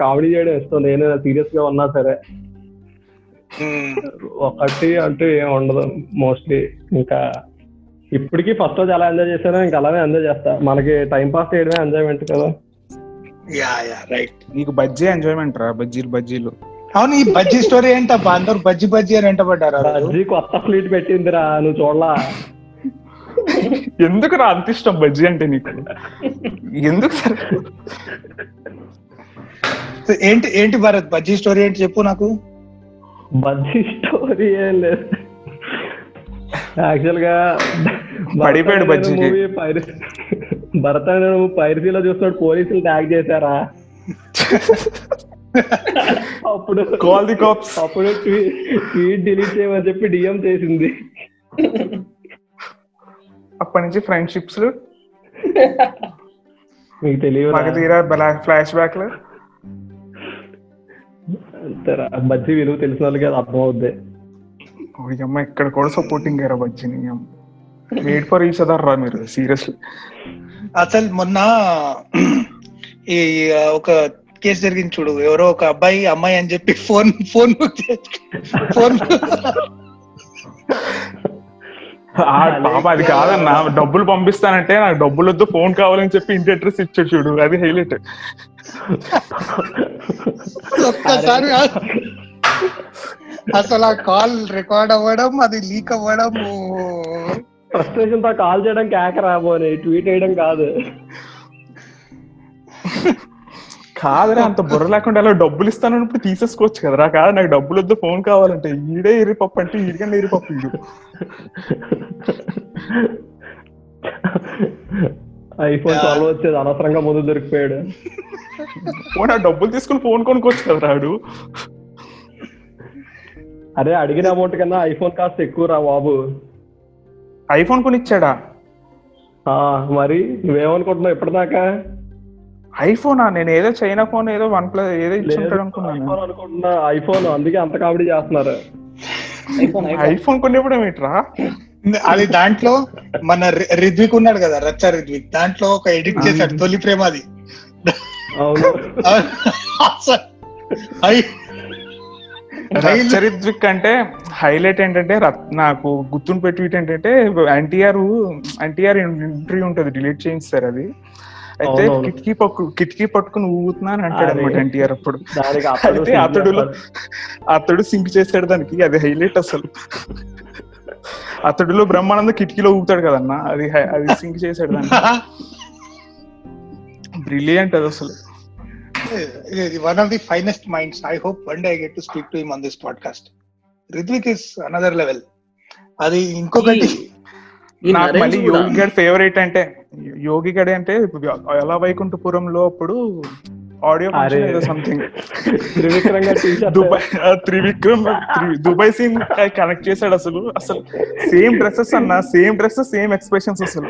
కామెడీ చేయడం ఇష్టం. నేను సీరియస్గా ఉన్నా సరే. ఒకటి అంటూ ఏం ఉండదు మోస్ట్లీ. ఇంకా ఇప్పటికీ ఫస్ట్ రోజు ఎలా ఎంజాయ్ చేశానో ఇంకా అలానే ఎంజాయ్ చేస్తా. మనకి టైం పాస్ చేయడమే ఎంజాయ్మెంట్ కదా. Yeah yeah right. నీకు బజ్జీ ఎంజాయ్మెంట్ రా బజ్జీలు బజ్జీలు. అవును ఈ బజ్జీ స్టోరీ ఏంటబ్బా? అందరూ బజ్జీ బజ్జీ అని వెంటబడ్డారు. బజ్జీ కొత్త ఫ్లీట్ పెట్టిందిరా నువ్వు చూడలా. ఎందుకు రా అంత ఇష్టం బజ్జీ అంటే నీకు? ఎందుకు సరే? ఏంటి ఏంటి భరత్ బజ్జీ స్టోరీ ఏంటి చెప్పు నాకు. బజ్జీ స్టోరీ ఏం లేదు. యాక్చువల్గా పడిపోయాడు పైరసీ భరత పైరసీలో చూస్తున్నాడు పోలీసులు ట్యాగ్ చేశారా? అప్పుడు కాల్ ది కాప్స్ అప్పుడు ట్వీట్ డిలీట్ చేయమని చెప్పి డిఎం చేసింది. అప్పటి నుంచి ఫ్రెండ్షిప్స్ మీకు తెలియదు మాకు తీరా ఫ్లాష్ బ్యాక్లో బజ్జీ విలువ తెలిసిన వాళ్ళకి అది అర్థం అవుద్ది. అమ్మ ఇక్కడ కూడా సపోర్టింగ్ అయ్యారా బజ్జీని వెయిట్ ఫర్ ఈచ్ అదర్ రా మీరు సీరియస్లీ అసలు మొన్న ఈ ఒక కేసు జరిగింది చూడు. ఎవరో ఒక అబ్బాయి అమ్మాయి అని చెప్పి ఫోన్ ఫోన్ ఫోన్. పాప అది కాదన్నా డబ్బులు పంపిస్తానంటే నాకు డబ్బులు వద్దు ఫోన్ కావాలని చెప్పి ఇంటి అడ్రస్ ఇచ్చాడు చూడు. అది హైలైట్. ఒక్కసారి అసలు ఆ కాల్ రికార్డ్ అవ్వడం అది లీక్ అవ్వడం ఫ్రస్ట్రేషన్తో కాల్ చేయడం కేక రాబోని ట్వీట్ వేయడం కాదు. కాదురా అంత బుర్ర లేకుండా అలా డబ్బులు ఇస్తానన్నప్పుడు తీసేసుకోవచ్చు కదరా. కాదు నాకు డబ్బులు వద్దు ఫోన్ కావాలంటే. ఈడే ఎరిపప్పు అంటే ఈడికంటే ఎరిపప్పు ఈడు. ఐఫోన్ ట్వెల్వ్ వచ్చేది అనవసరంగా ముందు దొరికిపోయాడు. ఫోన్ ఆ డబ్బులు తీసుకుని ఫోన్ కొనుక్కోవచ్చు కదా రాడు అరే అడిగిన అమౌంట్ కన్నా ఐఫోన్ కాస్ట్ ఎక్కువ రా బాబు. ఐఫోన్ కొని ఇచ్చాడా ఆ, మరి నువ్వేమనుకుంటున్నావు ఇప్పటిదాకా? ఐఫోనా? నేను ఏదో చైనా ఫోన్ ఏదో వన్ ప్లస్ ఏదో ఇచ్చుంటాడు అనుకున్నాను. ఐఫోన్ అనుకుంటున్నా. ఐఫోన్ అందుకే అంత కామెడీ చేస్తున్నారు. ఐఫోన్ కొనివ్వడం ఏంట్రా అది దాంట్లో మన రిద్విక్ ఉన్నాడు కదా రచ్చ రిద్విక్. దాంట్లో ఒక ఎడిట్ చేశాడు తొలి ప్రేమ అది. చరిత్విక్ అంటే హైలైట్ ఏంటంటే రత్- నాకు గుర్తుని పెట్టి ఏంటంటే ఎన్టీఆర్ ఎన్టీఆర్ ఇంటర్వ్యూ ఉంటది డిలీట్ చేయిస్తారు అది. అయితే. కిటికీ పక్కు కిటికీ పట్టుకుని ఊగుతున్నా అని అంటాడు అనమాట. ఎన్టీఆర్ అప్పుడు. అతడు అయితే అతడులో అతడు సింక్ చేశాడు దానికి అది హైలైట్ అసలు. అతడులో బ్రహ్మానంద కిటికీలో ఊగుతాడు కదన్నా అది అది సింక్ చేశాడు దాన్ని బ్రిలియంట్ అది అసలు. One of the finest minds I hope one day I get to speak to him on this podcast Ridvik is another level అది ఇంకొకటి నాకు మళ్ళీ యోగి గడి ఫేవరెట్ అంటే యోగి గడి అంటే ఎలా వైకుంఠపురంలో అప్పుడు ఆడియో సంథింగ్ త్రివిక్రంగా టీషర్ట్ దుబాయ్ త్రివిక్రమ్ త్రి- దుబాయ్ సీన్ కనెక్ట్ చేశాడు అసలు. అసలు సేమ్ డ్రెస్సెస్ అన్న సేమ్ డ్రెస్సెస్ సేమ్ ఎక్స్ప్రెషన్స్ అసలు.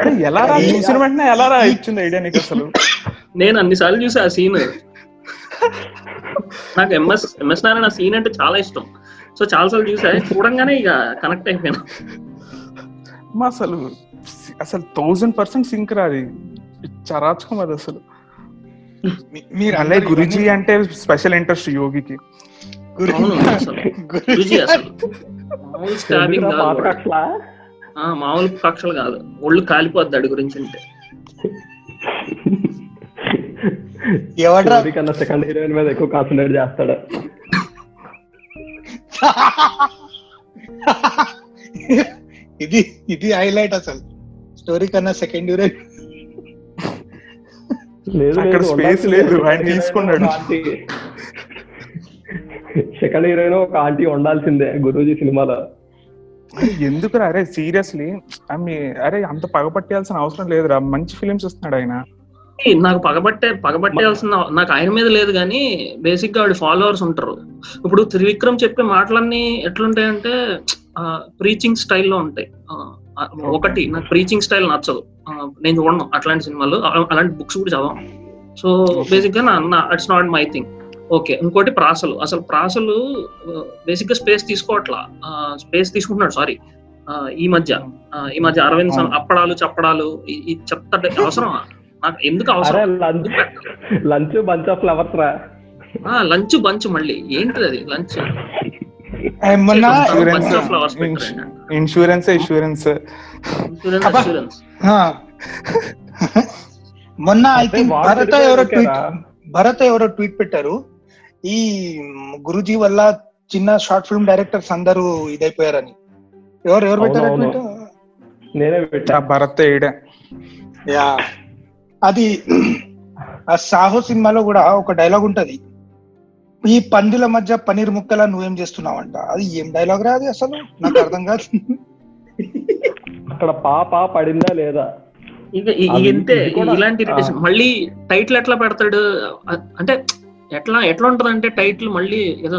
అరే ఎలా రా చూసిన వెంటనే ఎలా రా ఇచ్చింది ఐడియా నీకు అసలు? నేను అన్నిసార్లు చూసా ఆ సీన్ నాకు ఎంఎస్ ఎంఎస్ నారాయణ సీన్ అంటే చాలా ఇష్టం. సో చాలా సార్లు చూసా. చూడంగానే ఇక కనెక్ట్ అయిపోయాను. మా అసలు అసలు థౌజండ్ పర్సెంట్ సింక్ రాది చరాచకం అది అసలు. మీరు అందరూ గురుజీ అంటే స్పెషల్ ఇంట్రెస్ట్ యోగికి. మామూలు కక్షలా ఆ, మామూలు కక్షలు కాదు. ఒళ్ళు కాలిపోద్ది అడి గురించి అంటే. ఎవడ్రా? స్టోరీ కన్నా సెకండ్ హీరోయిన్ మీద ఎక్కువ కాన్సన్ట్రేట్ చేస్తాడు. ఇది ఇది హైలైట్ అసలు. స్టోరీ కన్నా సెకండ్ యూరే లేదు అక్కడ space లేదు, ఆయన తీసుకున్నాడు. సెకండ్ హీరోయిన్ ఒక ఆంటీ ఉండాల్సిందే గురూజీ సినిమాలో. అరే ఎందుకురా అరే సీరియస్లీ అరే అంత పగపట్టేయాల్సిన అవసరం లేదురా. మంచి ఫిలిమ్స్ ఇస్తున్నాడు ఆయన. నాకు పగబట్టే పగబట్టేయాల్సిన నాకు ఆయన మీద లేదు కానీ బేసిక్గా వాడి ఫాలోవర్స్ ఉంటారు. ఇప్పుడు త్రివిక్రమ్ చెప్పే మాటలన్నీ ఎట్లుంటాయంటే ప్రీచింగ్ స్టైల్లో ఉంటాయి. ఒకటి నాకు ప్రీచింగ్ స్టైల్ నచ్చదు. నేను చూడను అట్లాంటి సినిమాలు. అలా- అలాంటి బుక్స్ కూడా చదవం సో బేసిక్గా నా it's not my thing okay ఇంకోటి ప్రాసలు. అసలు ప్రాసలు బేసిక్గా స్పేస్ తీసుకోవట్లా. స్పేస్ తీసుకుంటున్నాడు సారీ ఈ మధ్య. ఈ మధ్య అరవింద్ అప్పడాలు చప్పడాలు ఈ- ఈ చెత్త అవసరం నాకు ఎందుకు అవసరం? Lunch lunch bunch of flowers రా. లంచ్ బంచ్ మళ్ళీ. ఏంటిది అది? లంచ్. మొన్న. Insurance insurance. మొన్న ఐ థింక్ భరత ఎవరో. ట్వీట్ భరత ఎవరో ట్వీట్ పెట్టారు. ఈ గురుజీ వల్ల చిన్న షార్ట్ ఫిల్మ్ డైరెక్టర్స్ అందరూ ఇదైపోయారని. ఎవరు ఎవరు పెట్టారు నేనే పెట్టా. భరత్ యా. అది ఆ సాహో సినిమాలో కూడా ఒక డైలాగ్ ఉంటది. ఈ పందుల మధ్య పన్నీర్ ముక్కలా నువ్వేం చేస్తున్నావంట? అది ఏం డైలాగ్ రా అది అసలు? నాకు అర్థం కాదు. అక్కడ పాప పడిందా లేదా? ఇంతే ఇలాంటి మళ్ళీ టైటిల్ ఎట్లా పెడతాడు? అంటే ఎట్లా ఎట్లా ఉంటది అంటే టైటిల్ మళ్ళీ ఏదో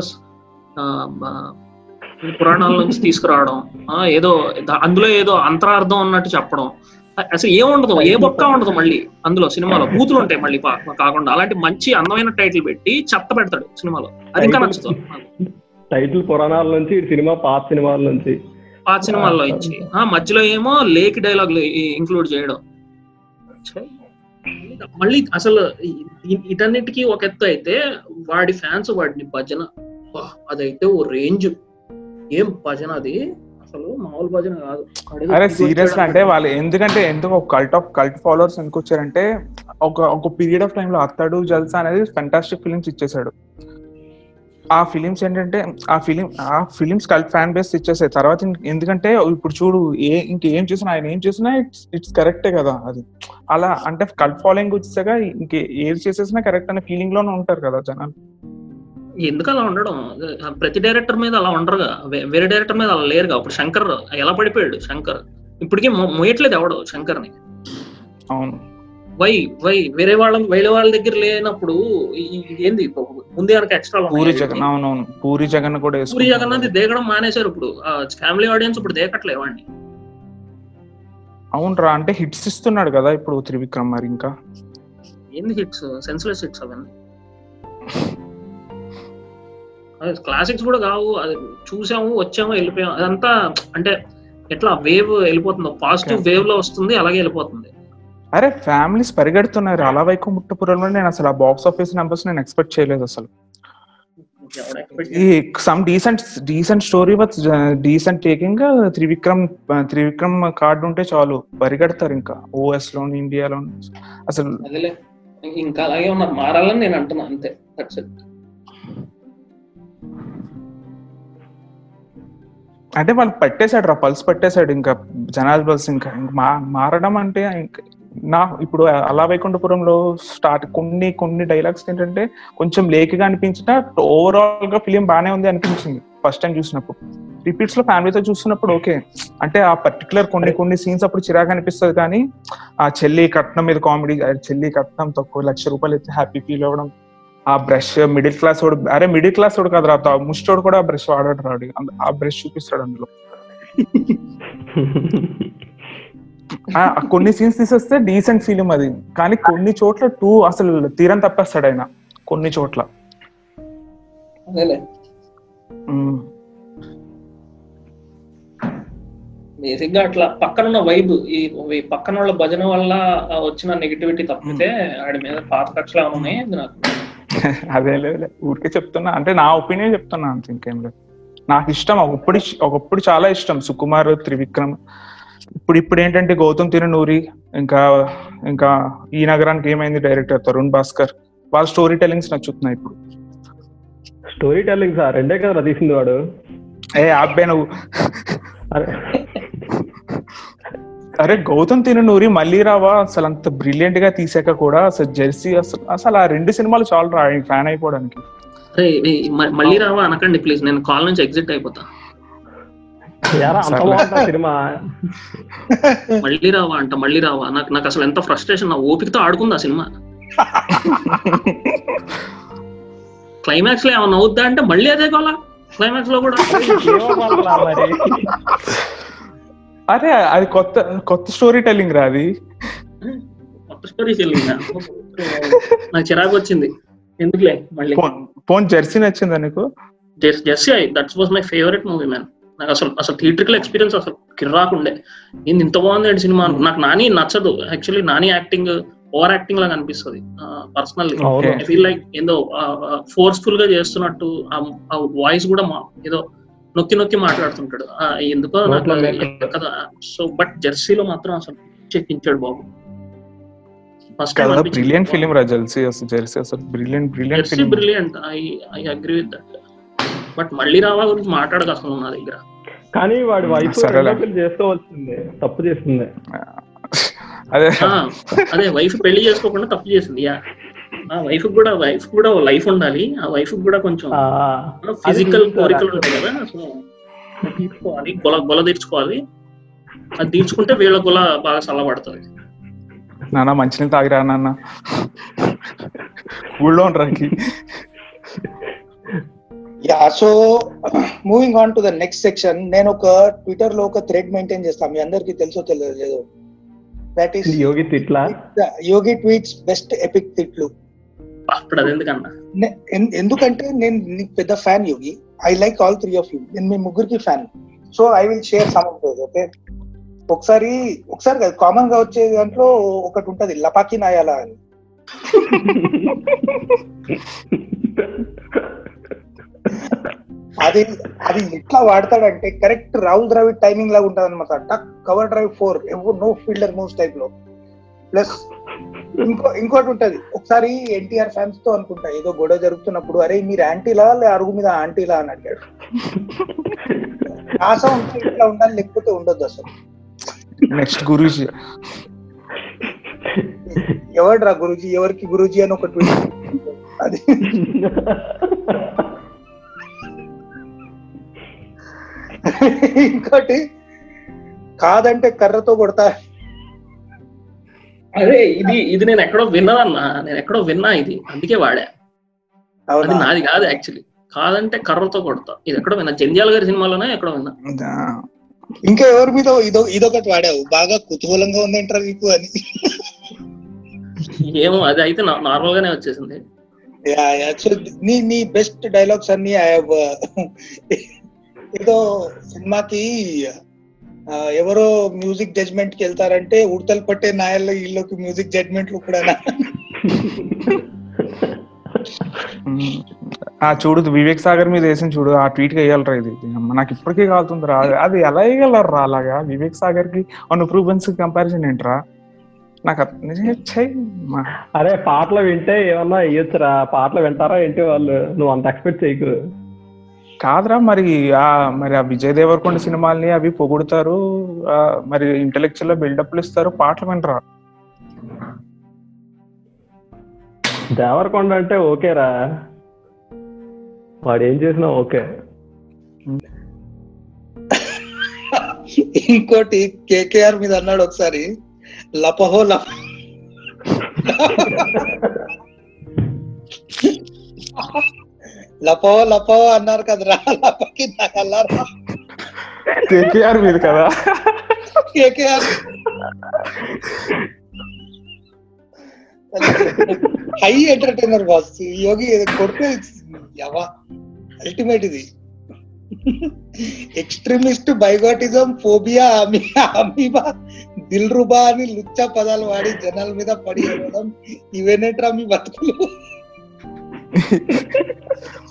పురాణాల నుంచి తీసుకురావడం. ఆ, ఏదో అందులో ఏదో అంతరార్థం అన్నట్టు చెప్పడం. అసలు ఏముండదు ఏ బొక్క ఉండదు మళ్ళీ అందులో సినిమాలో. బూతులు ఉంటాయి మళ్ళీ కాకుండా. అలాంటి మంచి అందమైన టైటిల్ పెట్టి చెత్త పెడతాడు సినిమాలో. అది ఇంకా నచ్చుతుంది. టైటిల్ పురాణాల నుంచి సినిమా పాత సినిమాల నుంచి. పాత సినిమాల్లో ఇచ్చి ఆ మధ్యలో ఏమో లేక్ డైలాగులు ఇంక్లూడ్ చేయడం. మళ్ళీ అసలు ఇటన్నిటికీ ఒక ఎత్తు అయితే వాడి ఫ్యాన్స్ వాడిని భజన. అదైతే ఓ రేంజ్. ఏం భజన అది? అసలు మామూలు భజన కాదు. అరే సీరియస్ అంటే వాళ్ళు ఎందుకంటే ఎందుకు ఒక కల్ట్ ఆఫ్ కల్ట్ ఫాలోవర్స్ ఎందుకు వచ్చారంటే ఒక ఒక పీరియడ్ ఆఫ్ టైంలో అత్తడు జల్సా అనేది ఫెంటాస్టిక్ ఫిలిమ్స్ ఇచ్చేసాడు. ఆ ఫిలిమ్స్ ఏంటంటే ఆ ఫిలిం ఆ ఫిలిమ్స్ కల్ట్ ఫ్యాన్ బేస్ ఇచ్చేసాయి. తర్వాత ఎందుకంటే ఇప్పుడు చూడు ఏ ఇంకేం చేసినా ఆయన ఏం చేసినా ఇట్స్ ఇట్స్ కరెక్టే కదా అది. అలా అంటే కల్ట్ ఫాలోయింగ్ వచ్చేసాక ఇంకే ఏది చేసేసినా కరెక్ట్ అనే ఫీలింగ్లోనే ఉంటారు కదా జనాలు. ఎందుకు అలా ఉండడం ప్రతి డైరెక్టర్ మీద అలా ఉండరుగా. వేరే డైరెక్టర్ మీద అలా లేరుగా. ఇప్పుడు శంకర్ ఎలా పడిపోయాడు? శంకర్. ఇప్పటికీ మోయట్లేదు ఎవడు శంకర్ని. అవును. వై వై వేరే వాళ్ళ వేరే వాళ్ళ దగ్గర లేనప్పుడు ఏంది ముందే కనుక ఎక్స్ట్రా పూరి జగన్ అవునవును. పూరి జగన్ కూడా పూరి వేసుకున్నారు. జగన్నాథ్ దేకడం మానేశారు ఇప్పుడు. ఫ్యామిలీ ఆడియన్స్ ఇప్పుడు దేకట్లే వాడిని అవునరా అంటే హిట్స్ ఇస్తున్నాడు కదా ఇప్పుడు త్రివిక్రమ్ మరి ఇంకా. ఏంది హిట్స్? సెన్స్లెస్ హిట్స్ అవన్నీ క్లాసిక్స్ కూడా కావు అది చూసాము వచ్చాము వెళ్ళిపోయాము. అదంతా అంటే ఎట్లా వేవ్ వెళ్ళిపోతుంది పాజిటివ్ వేవ్లో వస్తుంది అలాగే వెళ్ళిపోతుంది. అరే ఫ్యామిలీస్ పరిగెడుతున్నారు. అలా వైకు ముట్టపురంలో నేను అసలు ఆ బాక్స్ ఆఫీస్ నెంబర్స్ నేను ఎక్స్పెక్ట్ చేయలేదు అసలు. ఈ some decent decent story with decent taking Trivikram Trivikram card ఉంటే చాలు. పరిగెడతారు ఇంకా ఓఎస్లోని ఇండియాలో అసలు ఇంకా అలాగే ఉన్నారు. మారాలని నేను అంటున్నా అంతే. అంటే వాళ్ళు పట్టేశాడు రా పల్స్ పట్టేశాడు ఇంకా జనాల పల్స్ ఇంకా మా- మారడం అంటే నా ఇప్పుడు అలా వైకుంఠపురంలో స్టార్ట్ కొన్ని కొన్ని డైలాగ్స్ ఏంటంటే కొంచెం లేక్గా అనిపించిన ఓవరాల్గా ఫిలిం బాగానే ఉంది అనిపించింది ఫస్ట్ టైం చూసినప్పుడు. రిపీట్స్లో ఫ్యామిలీతో చూసినప్పుడు ఓకే అంటే ఆ పర్టికులర్ కొన్ని కొన్ని సీన్స్ అప్పుడు చిరాగా అనిపిస్తుంది కానీ ఆ చెల్లి కట్నం మీద కామెడీ చెల్లి కట్నం తక్కువ లక్ష రూపాయలు అయితే హ్యాపీ ఫీల్ అవ్వడం ఆ బ్రష్ మిడిల్ క్లాస్ వాడు అరే మిడిల్ క్లాస్ వాడు కదా రా ముష్టోడు కూడా బ్రష్ వాడాడు రాడు ఆ బ్రష్ చూపిస్తాడు అందులో. ఆ కొన్ని సీన్స్ తీసేస్తే డీసెంట్ ఫిలిం అది. కానీ కొన్ని చోట్ల టూ అసలు తీరం తప్పేస్తాడు ఆయన కొన్ని చోట్ల. బేసిక్గా అట్లా పక్కన ఉన్న వైబ్ ఈ పక్కన వాళ్ళ భజన వల్ల ఆ వచ్చిన నెగిటివిటీ తప్పితే ఆడి మీద పాత కక్షలు ఉన్నాయి నాకు? అదే లేదు ఊరికే చెప్తున్నా. అంటే నా ఒపీనియన్ చెప్తున్నా అంత ఇంకేం లేదు. నాకు ఇష్టం ఒకప్పుడు ఒకప్పుడు చాలా ఇష్టం. సుకుమార్ త్రివిక్రమ్. ఇప్పుడు ఇప్పుడు ఏంటంటే గౌతమ్ తిరునూరి ఇంకా ఇంకా ఈ నగరానికి ఏమైంది డైరెక్టర్? తరుణ్ భాస్కర్. వాళ్ళ స్టోరీ టెల్లింగ్స్ నచ్చుతున్నాయి ఇప్పుడు. స్టోరీ టెల్లింగ్ సార్ రెండే కదా తీసింది వాడు. ఏ అబ్బాయి నువ్వు. అరే గౌతమ్ తిరునూరి మళ్ళీ రావా అసలు అంత బ్రిలియంట్గా తీసాక కూడా అసలు జెర్సీ అసలు అసలు ఆ రెండు సినిమాలు చాలు రా ఫ్యాన్ అయిపోవడానికి. మళ్ళీ రావా అనకండి ప్లీజ్ నేను కాల్ నుంచి ఎగ్జిట్ అయిపోతా. సినిమా. మళ్ళీ రావా అంట మళ్ళీ రావా నాకు నాకు అసలు ఎంత ఫ్రస్ట్రేషన్ నా ఓపికతో ఆడుకుంది ఆ సినిమా. క్లైమాక్స్లో ఏమన్నా అవుద్దా అంటే మళ్ళీ అదే కావాలా క్లైమాక్స్లో కూడా అరే అది కొత్త కొత్త స్టోరీ టెల్లింగ్ రా అది. కొత్త స్టోరీ చెల్లిందా నాకు చిరాకు వచ్చింది. ఎందుకులే మళ్ళీ? ఫోన్ జెర్సీ నచ్చిందా నీకు? Jessie that's was my favourite movie man నాకు అసలు అసలు థియేట్రికల్ ఎక్స్పీరియన్స్ అసలు కిర్రాకుండే. ఏంది ఇంత బాగుంది సినిమా. నాకు నాని నచ్చదు. Actually Nani acting over acting లాగా అనిపిస్తుంది పర్సనల్లీ ఐ ఫీల్ లైక్ ఏదో ఫోర్స్ఫుల్గా చేస్తున్నట్టు ఆ వాయిస్ కూడా మా- ఏదో నొక్కి నొక్కి మాట్లాడుతుంటాడు. ఆ, ఎందుకో నాకు. కదా. సో బట్ జెర్సీలో మాత్రం అసలు చెక్కించాడు బాబు. బ్రిలియంట్ ఫిలిం రా జెర్సీ అసలు. జెర్సీ అసలు brilliant brilliant film brilliant I I agree with that but మళ్ళీ రావా గురించి మాట్లాడక అసలు నా దగ్గర. కానీ వాడి వైఫ్. చేసుకోవాల్సిందే. తప్పు చేస్తుంది అదే. అదే వైఫ్ పెళ్ళి చేసుకోకుండా తప్పు చేసింది. యా ఆ వైఫ్ కూడా వైఫ్ కూడా లైఫ్ ఉండాలి. ఆ వైఫ్ కూడా కొంచెం ఆ, ఫిజికల్ కోరికలు ఉంటాయి కదా సో తీర్చుకోవాలి గొల గొల తీర్చుకోవాలి. అది తీర్చుకుంటే వీళ్ళ గొల బాగా చల్లబడుతుంది. నాన్న మంచినీళ్ళు తాగిరా నాన్న. ఊళ్ళో ఉండరాకి yeah so moving on to the next section నేను ఒక ట్విట్టర్లో ఒక థ్రెడ్ మెయింటైన్ చేస్తాను మీ అందరికీ తెలుసో తెలియదు దట్ ఈస్ యోగి తిట్లా? యోగి ట్వీట్స్ బెస్ట్ ఎపిక్ తిట్లు. అప్పుడు అది ఎందుకన్నా? నే- ఎన్- ఎందుకంటే నేను నీకు పెద్ద fan Yogi. I like all three of you నేను మీ ముగ్గురికి fan. So I will share some of those okay ఒకసారి ఒకసారి కాదు కామన్గా వచ్చే దాంట్లో ఒకటి ఉంటది లపాకి నాయాలా అని. అది అది ఎట్లా వాడతాడంటే కరెక్ట్ రాహుల్ ద్రావిడ్ టైమింగ్ లాగా ఉంటది అనమాట టక్ కవర్ డ్రైవ్ ఫోర్ ఎవరు నో ఫీల్డర్ మూవ్స్ టైప్లో. ప్లస్ ఇంకో ఇంకోటి ఉంటది. ఒకసారి ఎన్టీఆర్ ఫ్యాన్స్తో అనుకుంటా ఏదో గొడవ జరుగుతున్నప్పుడు అరే మీరు యాంటీలా లే అరుగు మీద ఆంటీలా? అని అడిగాడు. ఆశ ఉంటే ఇట్లా ఉండాలి లేకపోతే ఉండొద్దు అసలు. నెక్స్ట్ గురూజీ. ఎవడ్రా గురూజీ? ఎవరికి గురూజీ అని ఒక ట్వీట్ అది. ఇంకోటి కాదంటే కర్రతో కొడతా. అదే ఇది ఇది నేను ఎక్కడో విన్నదన్నా నేను ఎక్కడో విన్నా ఇది అందుకే వాడా. అది నాది కాదు యాక్చువల్లీ. కాదంటే కర్రతో కొడతా. ఇది ఎక్కడో విన్నా. జంధ్యాల గారి సినిమాలోనే ఎక్కడో విన్నా? ఇంకా ఎవరి మీద ఇదో ఇదొకటి వాడావు. బాగా కుతూహలంగా ఉందంటారా నీకు అని. ఏమో అది అయితే నార్మల్ గానే వచ్చేసింది. నీ నీ బెస్ట్ డైలాగ్స్ అన్ని ఐ ఏదో సినిమాకి ఎవరో మ్యూజిక్ జడ్జ్మెంట్కి వెళ్తారంటే ఉడతలు పట్టే నాయల్లో వీళ్ళకి మ్యూజిక్ జడ్జ్మెంట్లు కూడా ఆ చూడు వివేక్ సాగర్ మీద వేసిన చూడు ఆ ట్వీట్ వేయాలరా ఇది. నాకు ఇప్పటికీ కాలుతుందిరా అది- అది ఎలా వేయగలరా అలాగా? వివేక్ సాగర్కి అనుప్రూవెన్స్ కంపారిజన్ ఏంట్రా? నాకు అరే పాటలు వింటే ఏమన్నా ఇయ్యొచ్చురా పాటలు వింటారా ఏంటి వాళ్ళు? నువ్వు అంత ఎక్స్పెక్ట్ చేయకు. కాదురా మరి ఆ మరి ఆ విజయ్ దేవరకొండ సినిమాల్ని అవి పొగుడుతారు ఆ, మరి ఇంటెలెక్చువల్ బిల్డప్లు ఇస్తారు పాటలు వినరా? దేవరకొండ అంటే ఓకేరా. వాడు ఏం చేసినా ఓకే. ఇంకోటి కేకేఆర్ మీద అన్నాడు ఒకసారి లపహో లప. లపహో లపహో అన్నారు కదరా. లపకి నాకు అల్లారా. కేకేఆర్ మీద కదా. KKR. High entertainer boss. Yogi కొడుకు యవా అల్టిమేట్ ఇది. Extremist bigotism phobia amoeba Dil Ruba అని లుచ్చ పదాలు వాడి జనాల మీద పడి ఇవేనేట్రా మీ బతుకులు?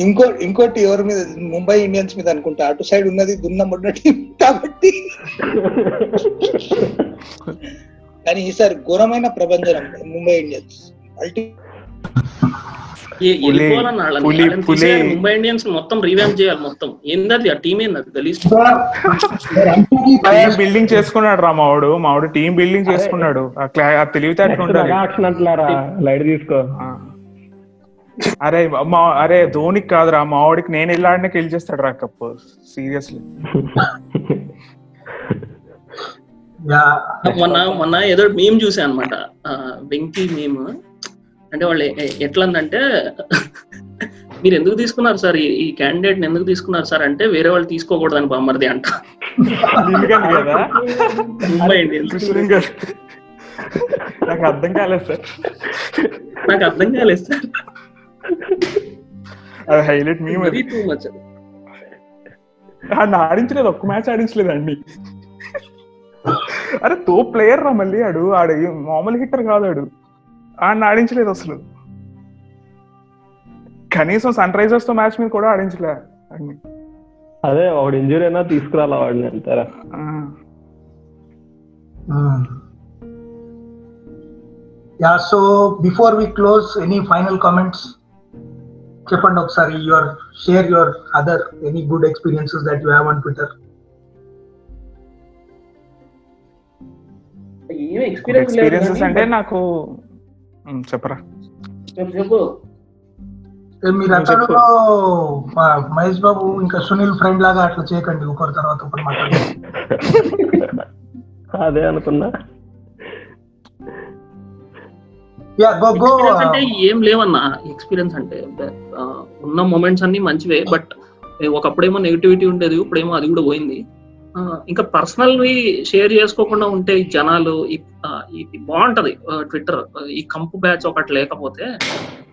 ఇంకో ఇంకోటి ఎవరి మీద ముంబై ఇండియన్స్ మీద అనుకుంటా అటు సైడ్ ఉన్నది దున్నమున్న టీం కాబట్టి. కానీ ఈసారి ఘోరమైన ప్రభంజనం ముంబై ఇండియన్స్. అల్టి ముంబై ఇండియన్స్ మొత్తం రీవ్యాంప్ చేయాలి మొత్తం. ఏందది? ఆ టీం ఏంది గలీజ్ బిల్డింగ్ చేసుకున్నాడు రా మావాడు. మావాడు టీం బిల్డింగ్ చేసుకున్నాడు. తెలివితేటలు తీసుకో. అరే మా అరే ధోనికి కాదురా. మావాడికి నేను వెళ్ళాడనే గెలి చేస్తాడు రా కప్పు. సీరియస్లీ మొన్న మొన్న ఏదో మీమ్ చూసా అనమాట వెంకీ మీమ్ అంటే వాళ్ళు ఎట్లందంటే మీరు ఎందుకు తీసుకున్నారు సార్? ఈ- క్యాండిడేట్ ఎందుకు తీసుకున్నారు సార్? అంటే వేరే వాళ్ళు తీసుకోకూడదని బొమ్మరిది అంట. నాకు అర్థం కాలేదు సార్. నాకు అర్థం కాలేదు సార్. అది హైలైట్ మీ మరీ టూ మచ్ ఆడించలేదు. ఒక్క మ్యాచ్ ఆడించలేదు అండి అరే తో ప్లేయర్ రా మళ్ళీ ఆడు. ఆడు మామూలు హిట్టర్ కాదు ఆడు. ఆడిని ఆడించలేదు అసలు. కనీసం సన్ రైజర్స్తో మ్యాచ్ మీద కూడా ఆడించలే వాడిని. అదే ఒకటి ఇంజురీ అయినా తీసుకురాలా వాడిని అంటారా? ఆ, yeah so before we close any final comments? చెప్పండి ఒకసారి your share your other any good experiences that you have on Twitter? ఏం ఎక్స్పీరియన్స్ ఎక్స్పీరియన్సెస్ అంటే నాకు ఉమ్, చెప్పరా. చెప్పు మహేష్ బాబు ఇంకా సునీల్ ఫ్రెండ్ లాగా అట్లా చేయకండి ఒకరి తర్వాత ఒకరు మాట్లాడండి. అదే అనుకున్నా. అంటే ఏం లేవన్నా. ఎక్స్పీరియన్స్ అంటే ఉన్న మూమెంట్స్ అన్ని మంచివే బట్ ఒకప్పుడేమో నెగిటివిటీ ఉండేది ఇప్పుడేమో అది కూడా పోయింది. ఇంకా పర్సనల్ వి షేర్ చేసుకోకుండా ఉంటే జనాలు ఇది బాగుంటది ట్విట్టర్. ఈ కంపు బ్యాచ్ ఒకటి లేకపోతే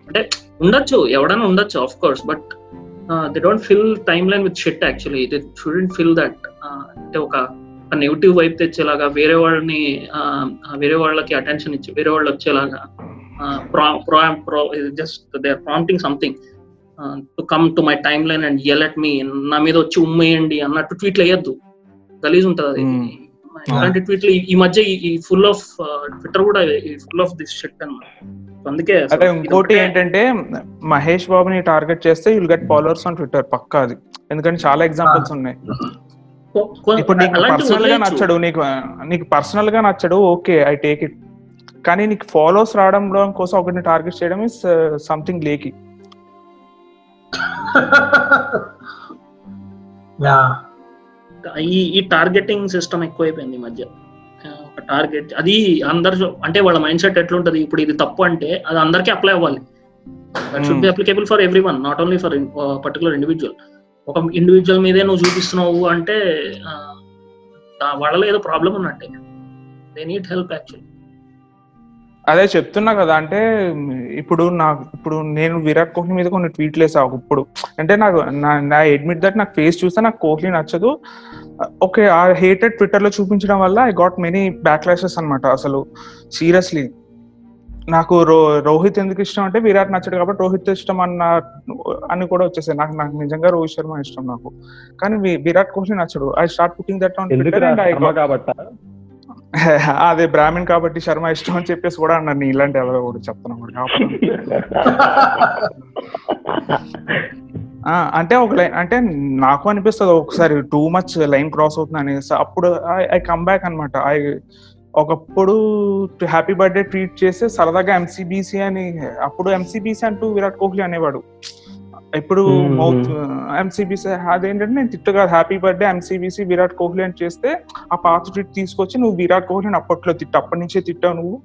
అంటే ఉండొచ్చు ఎవడైనా ఉండొచ్చు of course but they don't fill timeline with shit actually they shouldn't fill that అంటే ఒక నెగిటివ్ వైపు తెచ్చేలాగా వేరే వాళ్ళని వేరే వాళ్ళకి అటెన్షన్ ఇచ్చి వేరే వాళ్ళు వచ్చేలాగా just they are prompting something to come to my timeline and yell at me నా మీద వచ్చి ఉమ్మేయండి అన్నట్టు ట్వీట్లు వేయద్దు. గలీజ్ ఉంటది అది. ఇలాంటి ట్వీట్లు ఈ- మధ్య ఈ ఫుల్ ఆఫ్ ట్విట్టర్ కూడా ఫుల్ ఆఫ్ దిస్ షిట్ అన్నమాట. అందుకే ఇది ఇంకోటి ఏంటంటే మహేష్ బాబుని టార్గెట్ చేస్తే you'll get followers on Twitter పక్కా అది. ఎందుకంటే చాలా ఎగ్జాంపుల్స్ ఉన్నాయి. ఇప్పుడు నీకు పర్సనల్గా. నచ్చడు నీకు నీకు పర్సనల్గా నచ్చడు ఓకే ఐ టేక్ ఇట్ కానీ నీకు ఫాలోస్ రావడం కోసం ఒకరిని టార్గెట్ చేయడం ఇస్ సంథింగ్ లేకి. యా. ఈ ఈ టార్గెటింగ్ సిస్టమ్ ఎక్కువైపోయింది ఈ మధ్య. ఒక టార్గెట్ అది అందరు అంటే వాళ్ళ మైండ్ సెట్ ఎట్లుంటది? ఇప్పుడు ఇది తప్పు అంటే అది అందరికీ అప్లై అవ్వాలి. That should be applicable for everyone not only for particular individual ఒక ఇండివిజువల్ మీదే నువ్వు చూపిస్తున్నావు అంటే వాళ్ళలో ఏదో ప్రాబ్లం ఉన్నట్టే. దే నీడ్ హెల్ప్ యాక్చువల్లీ అదే చెప్తున్నా కదా అంటే ఇప్పుడు నాకు ఇప్పుడు నేను విరాట్ కోహ్లీ మీద కొన్ని ట్వీట్లు వేసా ఇప్పుడు. అంటే నాకు నా అడ్మిట్ దట్ నాకు ఫేస్ చూస్తే నాకు కోహ్లీ నచ్చదు. ఓకే ఆ హేటెడ్ ట్విట్టర్లో చూపించడం వల్ల ఐ గాట్ మెనీ బ్యాక్లాషెస్ అన్నమాట అసలు. సీరియస్లీ నాకు రో రోహిత్ ఎందుకు ఇష్టం అంటే విరాట్ నచ్చడు కాబట్టి రోహిత్ ఇష్టం అన్న అని కూడా వచ్చేసాయి. నాకు నాకు నిజంగా రోహిత్ శర్మ ఇష్టం నాకు. కానీ Virat Kohli నచ్చడు. I start putting that on Twitter and I అదే బ్రాహ్మణ్ కాబట్టి శర్మ ఇష్టం అని చెప్పేసి కూడా అన్నారు నీ ఇలాంటి ఎవరో కూడా చెప్తున్నా అంటే ఒక లైన్ అంటే నాకు అనిపిస్తుంది ఒకసారి టూ మచ్ లైన్ క్రాస్ అవుతుంది అనేసి. అప్పుడు ఐ కమ్ బ్యాక్ అనమాట ఐ ఒకప్పుడు హ్యాపీ బర్త్డే ట్వీట్ చేసి సరదాగా ఎంసీబీసీ అని అప్పుడు ఎంసీబీసీ అంటూ విరాట్ కోహ్లీ అనేవాడు. ఇప్పుడు Hmm. మౌత్ ఎంసీబీసీ అదేంటంటే నేను తిట్టుగా happy birthday MCBC Virat Kohli అని చేస్తే ఆ పాత ట్వీట్ తీసుకొచ్చి నువ్వు విరాట్ కోహ్లీని అప్పట్లో తిట్టు అప్పటి నుంచే తిట్టావు నువ్వు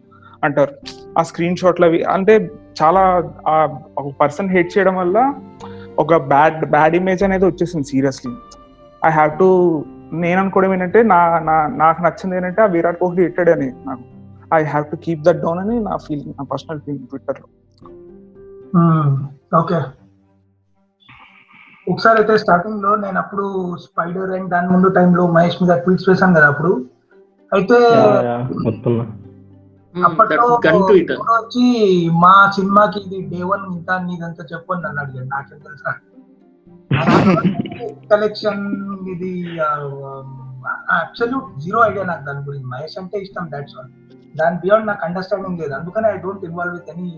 అంటారు. ఆ స్క్రీన్ షాట్లు అవి అంటే చాలా ఆ ఒక పర్సన్ హేట్ చేయడం వల్ల ఒక బ్యాడ్ బ్యాడ్ ఇమేజ్ అనేది వచ్చేసింది సీరియస్లీ ఐ హ్యావ్ టు నేను అనుకోవడం ఏంటంటే నా నా నాకు నచ్చింది ఏంటంటే ఆ విరాట్ కోహ్లీ హిట్టెడ్ అని నాకు. I have to keep that down అని నా ఫీలింగ్ నా పర్సనల్ ఫీలింగ్ ట్విట్టర్లో. ఓకే. ఒకసారి అయితే స్టార్టింగ్లో నేను అప్పుడు స్పైడర్ అండ్ దాని ముందు టైంలో మహేష్ మీద ట్వీట్స్ వేశాను కదా అప్పుడు. అయితే మొత్తం. అప్పట్లో వచ్చి మా సినిమాకి ఇది డే వన్ ఇంత నీదంతా చెప్పు అని నన్ను అడిగాడు నాకేం తెలుసా? కలెక్షన్ ఇది అబ్సల్యూట్ జీరో ఐడియా నాకు దాని గురించి. మహేష్ అంటే ఇష్టం దాట్స్ ఆల్ దాని బియాండ్ నాకు అండర్స్టాండింగ్ లేదు. అందుకని I don't involve with any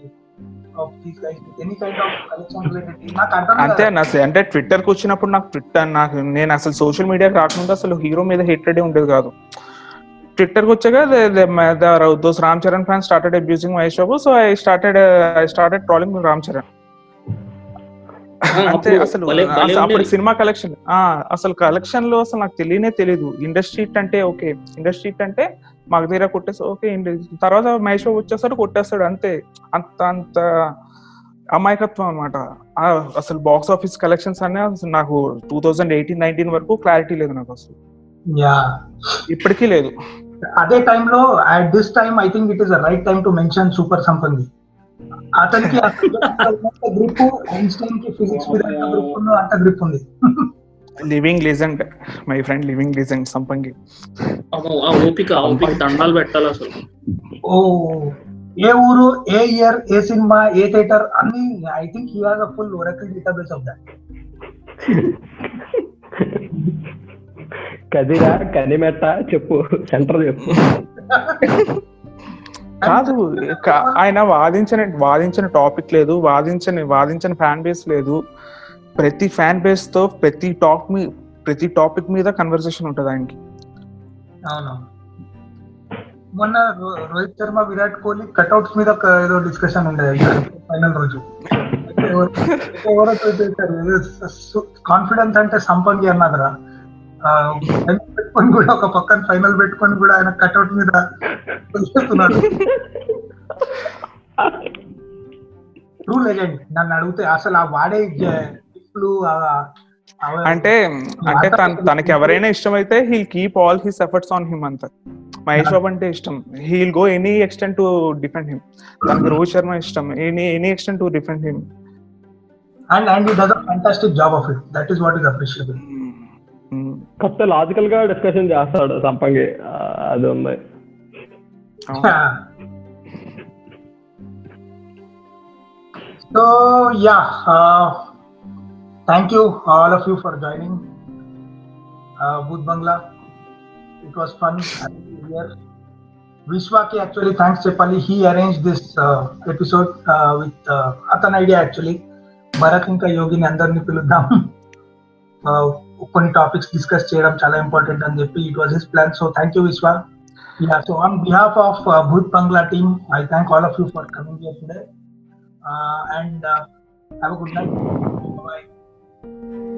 of these guys with any kind of collection related నాకు అర్థం అంతే. అన్న అసలు అంటే ట్విట్టర్కి వచ్చినప్పుడు నాకు ట్విట్టర్ నాకు నేను అసలు సోషల్ మీడియాకి రాకముందు అసలు హీరో మీద హేటెడ్ ఉండేది కాదు. ట్విట్టర్కి వచ్చాక those Ram Charan fan started abusing Mahesh Babu so I started I started trolling Ram Charan అంతే అసలు అసలు అప్పుడు సినిమా కలెక్షన్ ఆ అసలు కలెక్షన్లో అసలు నాకు తెలియనే తెలియదు ఇండస్ట్రీ అంటే ఓకే ఇండస్ట్రీ అంటే మాకు దగ్గర కొట్టేసి ఓకే తర్వాత మహేష్ బాబు వచ్చేస్తాడు కొట్టేస్తాడు అంతే. అంత అంత అమాయకత్వం అనమాట అసలు బాక్స్ ఆఫీస్ కలెక్షన్స్ అనే అసలు నాకు టూ థౌజండ్ ఎయిటీన్ నైన్టీన్ వరకు క్లారిటీ లేదు నాకు అసలు. యా. ఇప్పటికీ లేదు. అదే టైంలో at this time I think it is right time to mention super Sampangi అతనికి గ్రిప్ ఐన్స్టైన్కి ఫిజిక్స్ మీద గ్రిప్ అంత గ్రిప్ ఉంది. Living legend my friend living legend Sampangi ఆ ఓపిక ఆ ఓపిక దండాలు పెట్టాలి అసలు. ఓ ఏ ఊరు ఏ ఇయర్ ఏ సినిమా ఏ థియేటర్ అన్ని I think he has a full Oracle database of that కదిరా కనిమెట్ట చెప్పు సెంటర్ చెప్పు. కాదు ఆయన వాదించిన వాదించిన టాపిక్ లేదు వాదించని వాదించిన ఫ్యాన్ బేస్ లేదు. ప్రతి ఫ్యాన్ బేస్తో ప్రతి టాక్ మీ ప్రతి టాపిక్ మీద కన్వర్సేషన్ ఉంటది ఆయనకి. అవును. మొన్న రోహిత్ శర్మ విరాట్ కోహ్లీ కట్అవుట్స్ మీద ఒక ఏదో డిస్కషన్ ఉండేది ఫైనల్ రోజు. ఎవరో కాన్ఫిడెన్స్ అంటే సంపంగి అన్నదిరా. పెట్టుకొని కూడా ఒక పక్కన ఫైనల్ పెట్టుకొని కూడా ఆయన కట్అవుట్ మీద చేస్తున్నాడు. ట్రూ లెజెండ్ నన్ను అడిగితే అసలు ఆ వాడే అంటే అంటే తన తనకి ఎవరైనా ఇష్టం అయితే he'll keep all his efforts on him అంత. మహేష్ బాబు అంటే ఇష్టం. He'll go any extent to defend him. తనకి రోహిత్ శర్మ ఇష్టం. Any any extent to defend him. And and he does a fantastic job of it that is what is appreciable కొత్త లాజికల్గా డిస్కషన్ చేస్తాడు సంపంగి. అది ఉంది. So yeah, uh, thank you all of you for joining uh, Booth Bangla. It was fun having you here. Vishwaki actually thanks Chepali. He arranged this uh, episode uh, with uh, అతని ఐడియా యాక్చువల్లీ భరత్ ఇంకా యోగిని అందరినీ పిలుద్దాం Uh, కొన్ని టాపిక్స్ డిస్కస్ చేయడం చాలా ఇంపార్టెంట్ అని చెప్పి it was his plan so thank you Vishwa yeah so on behalf of Bhoot Bangla team I thank all of you for coming here today uh, and uh, have a Thank you.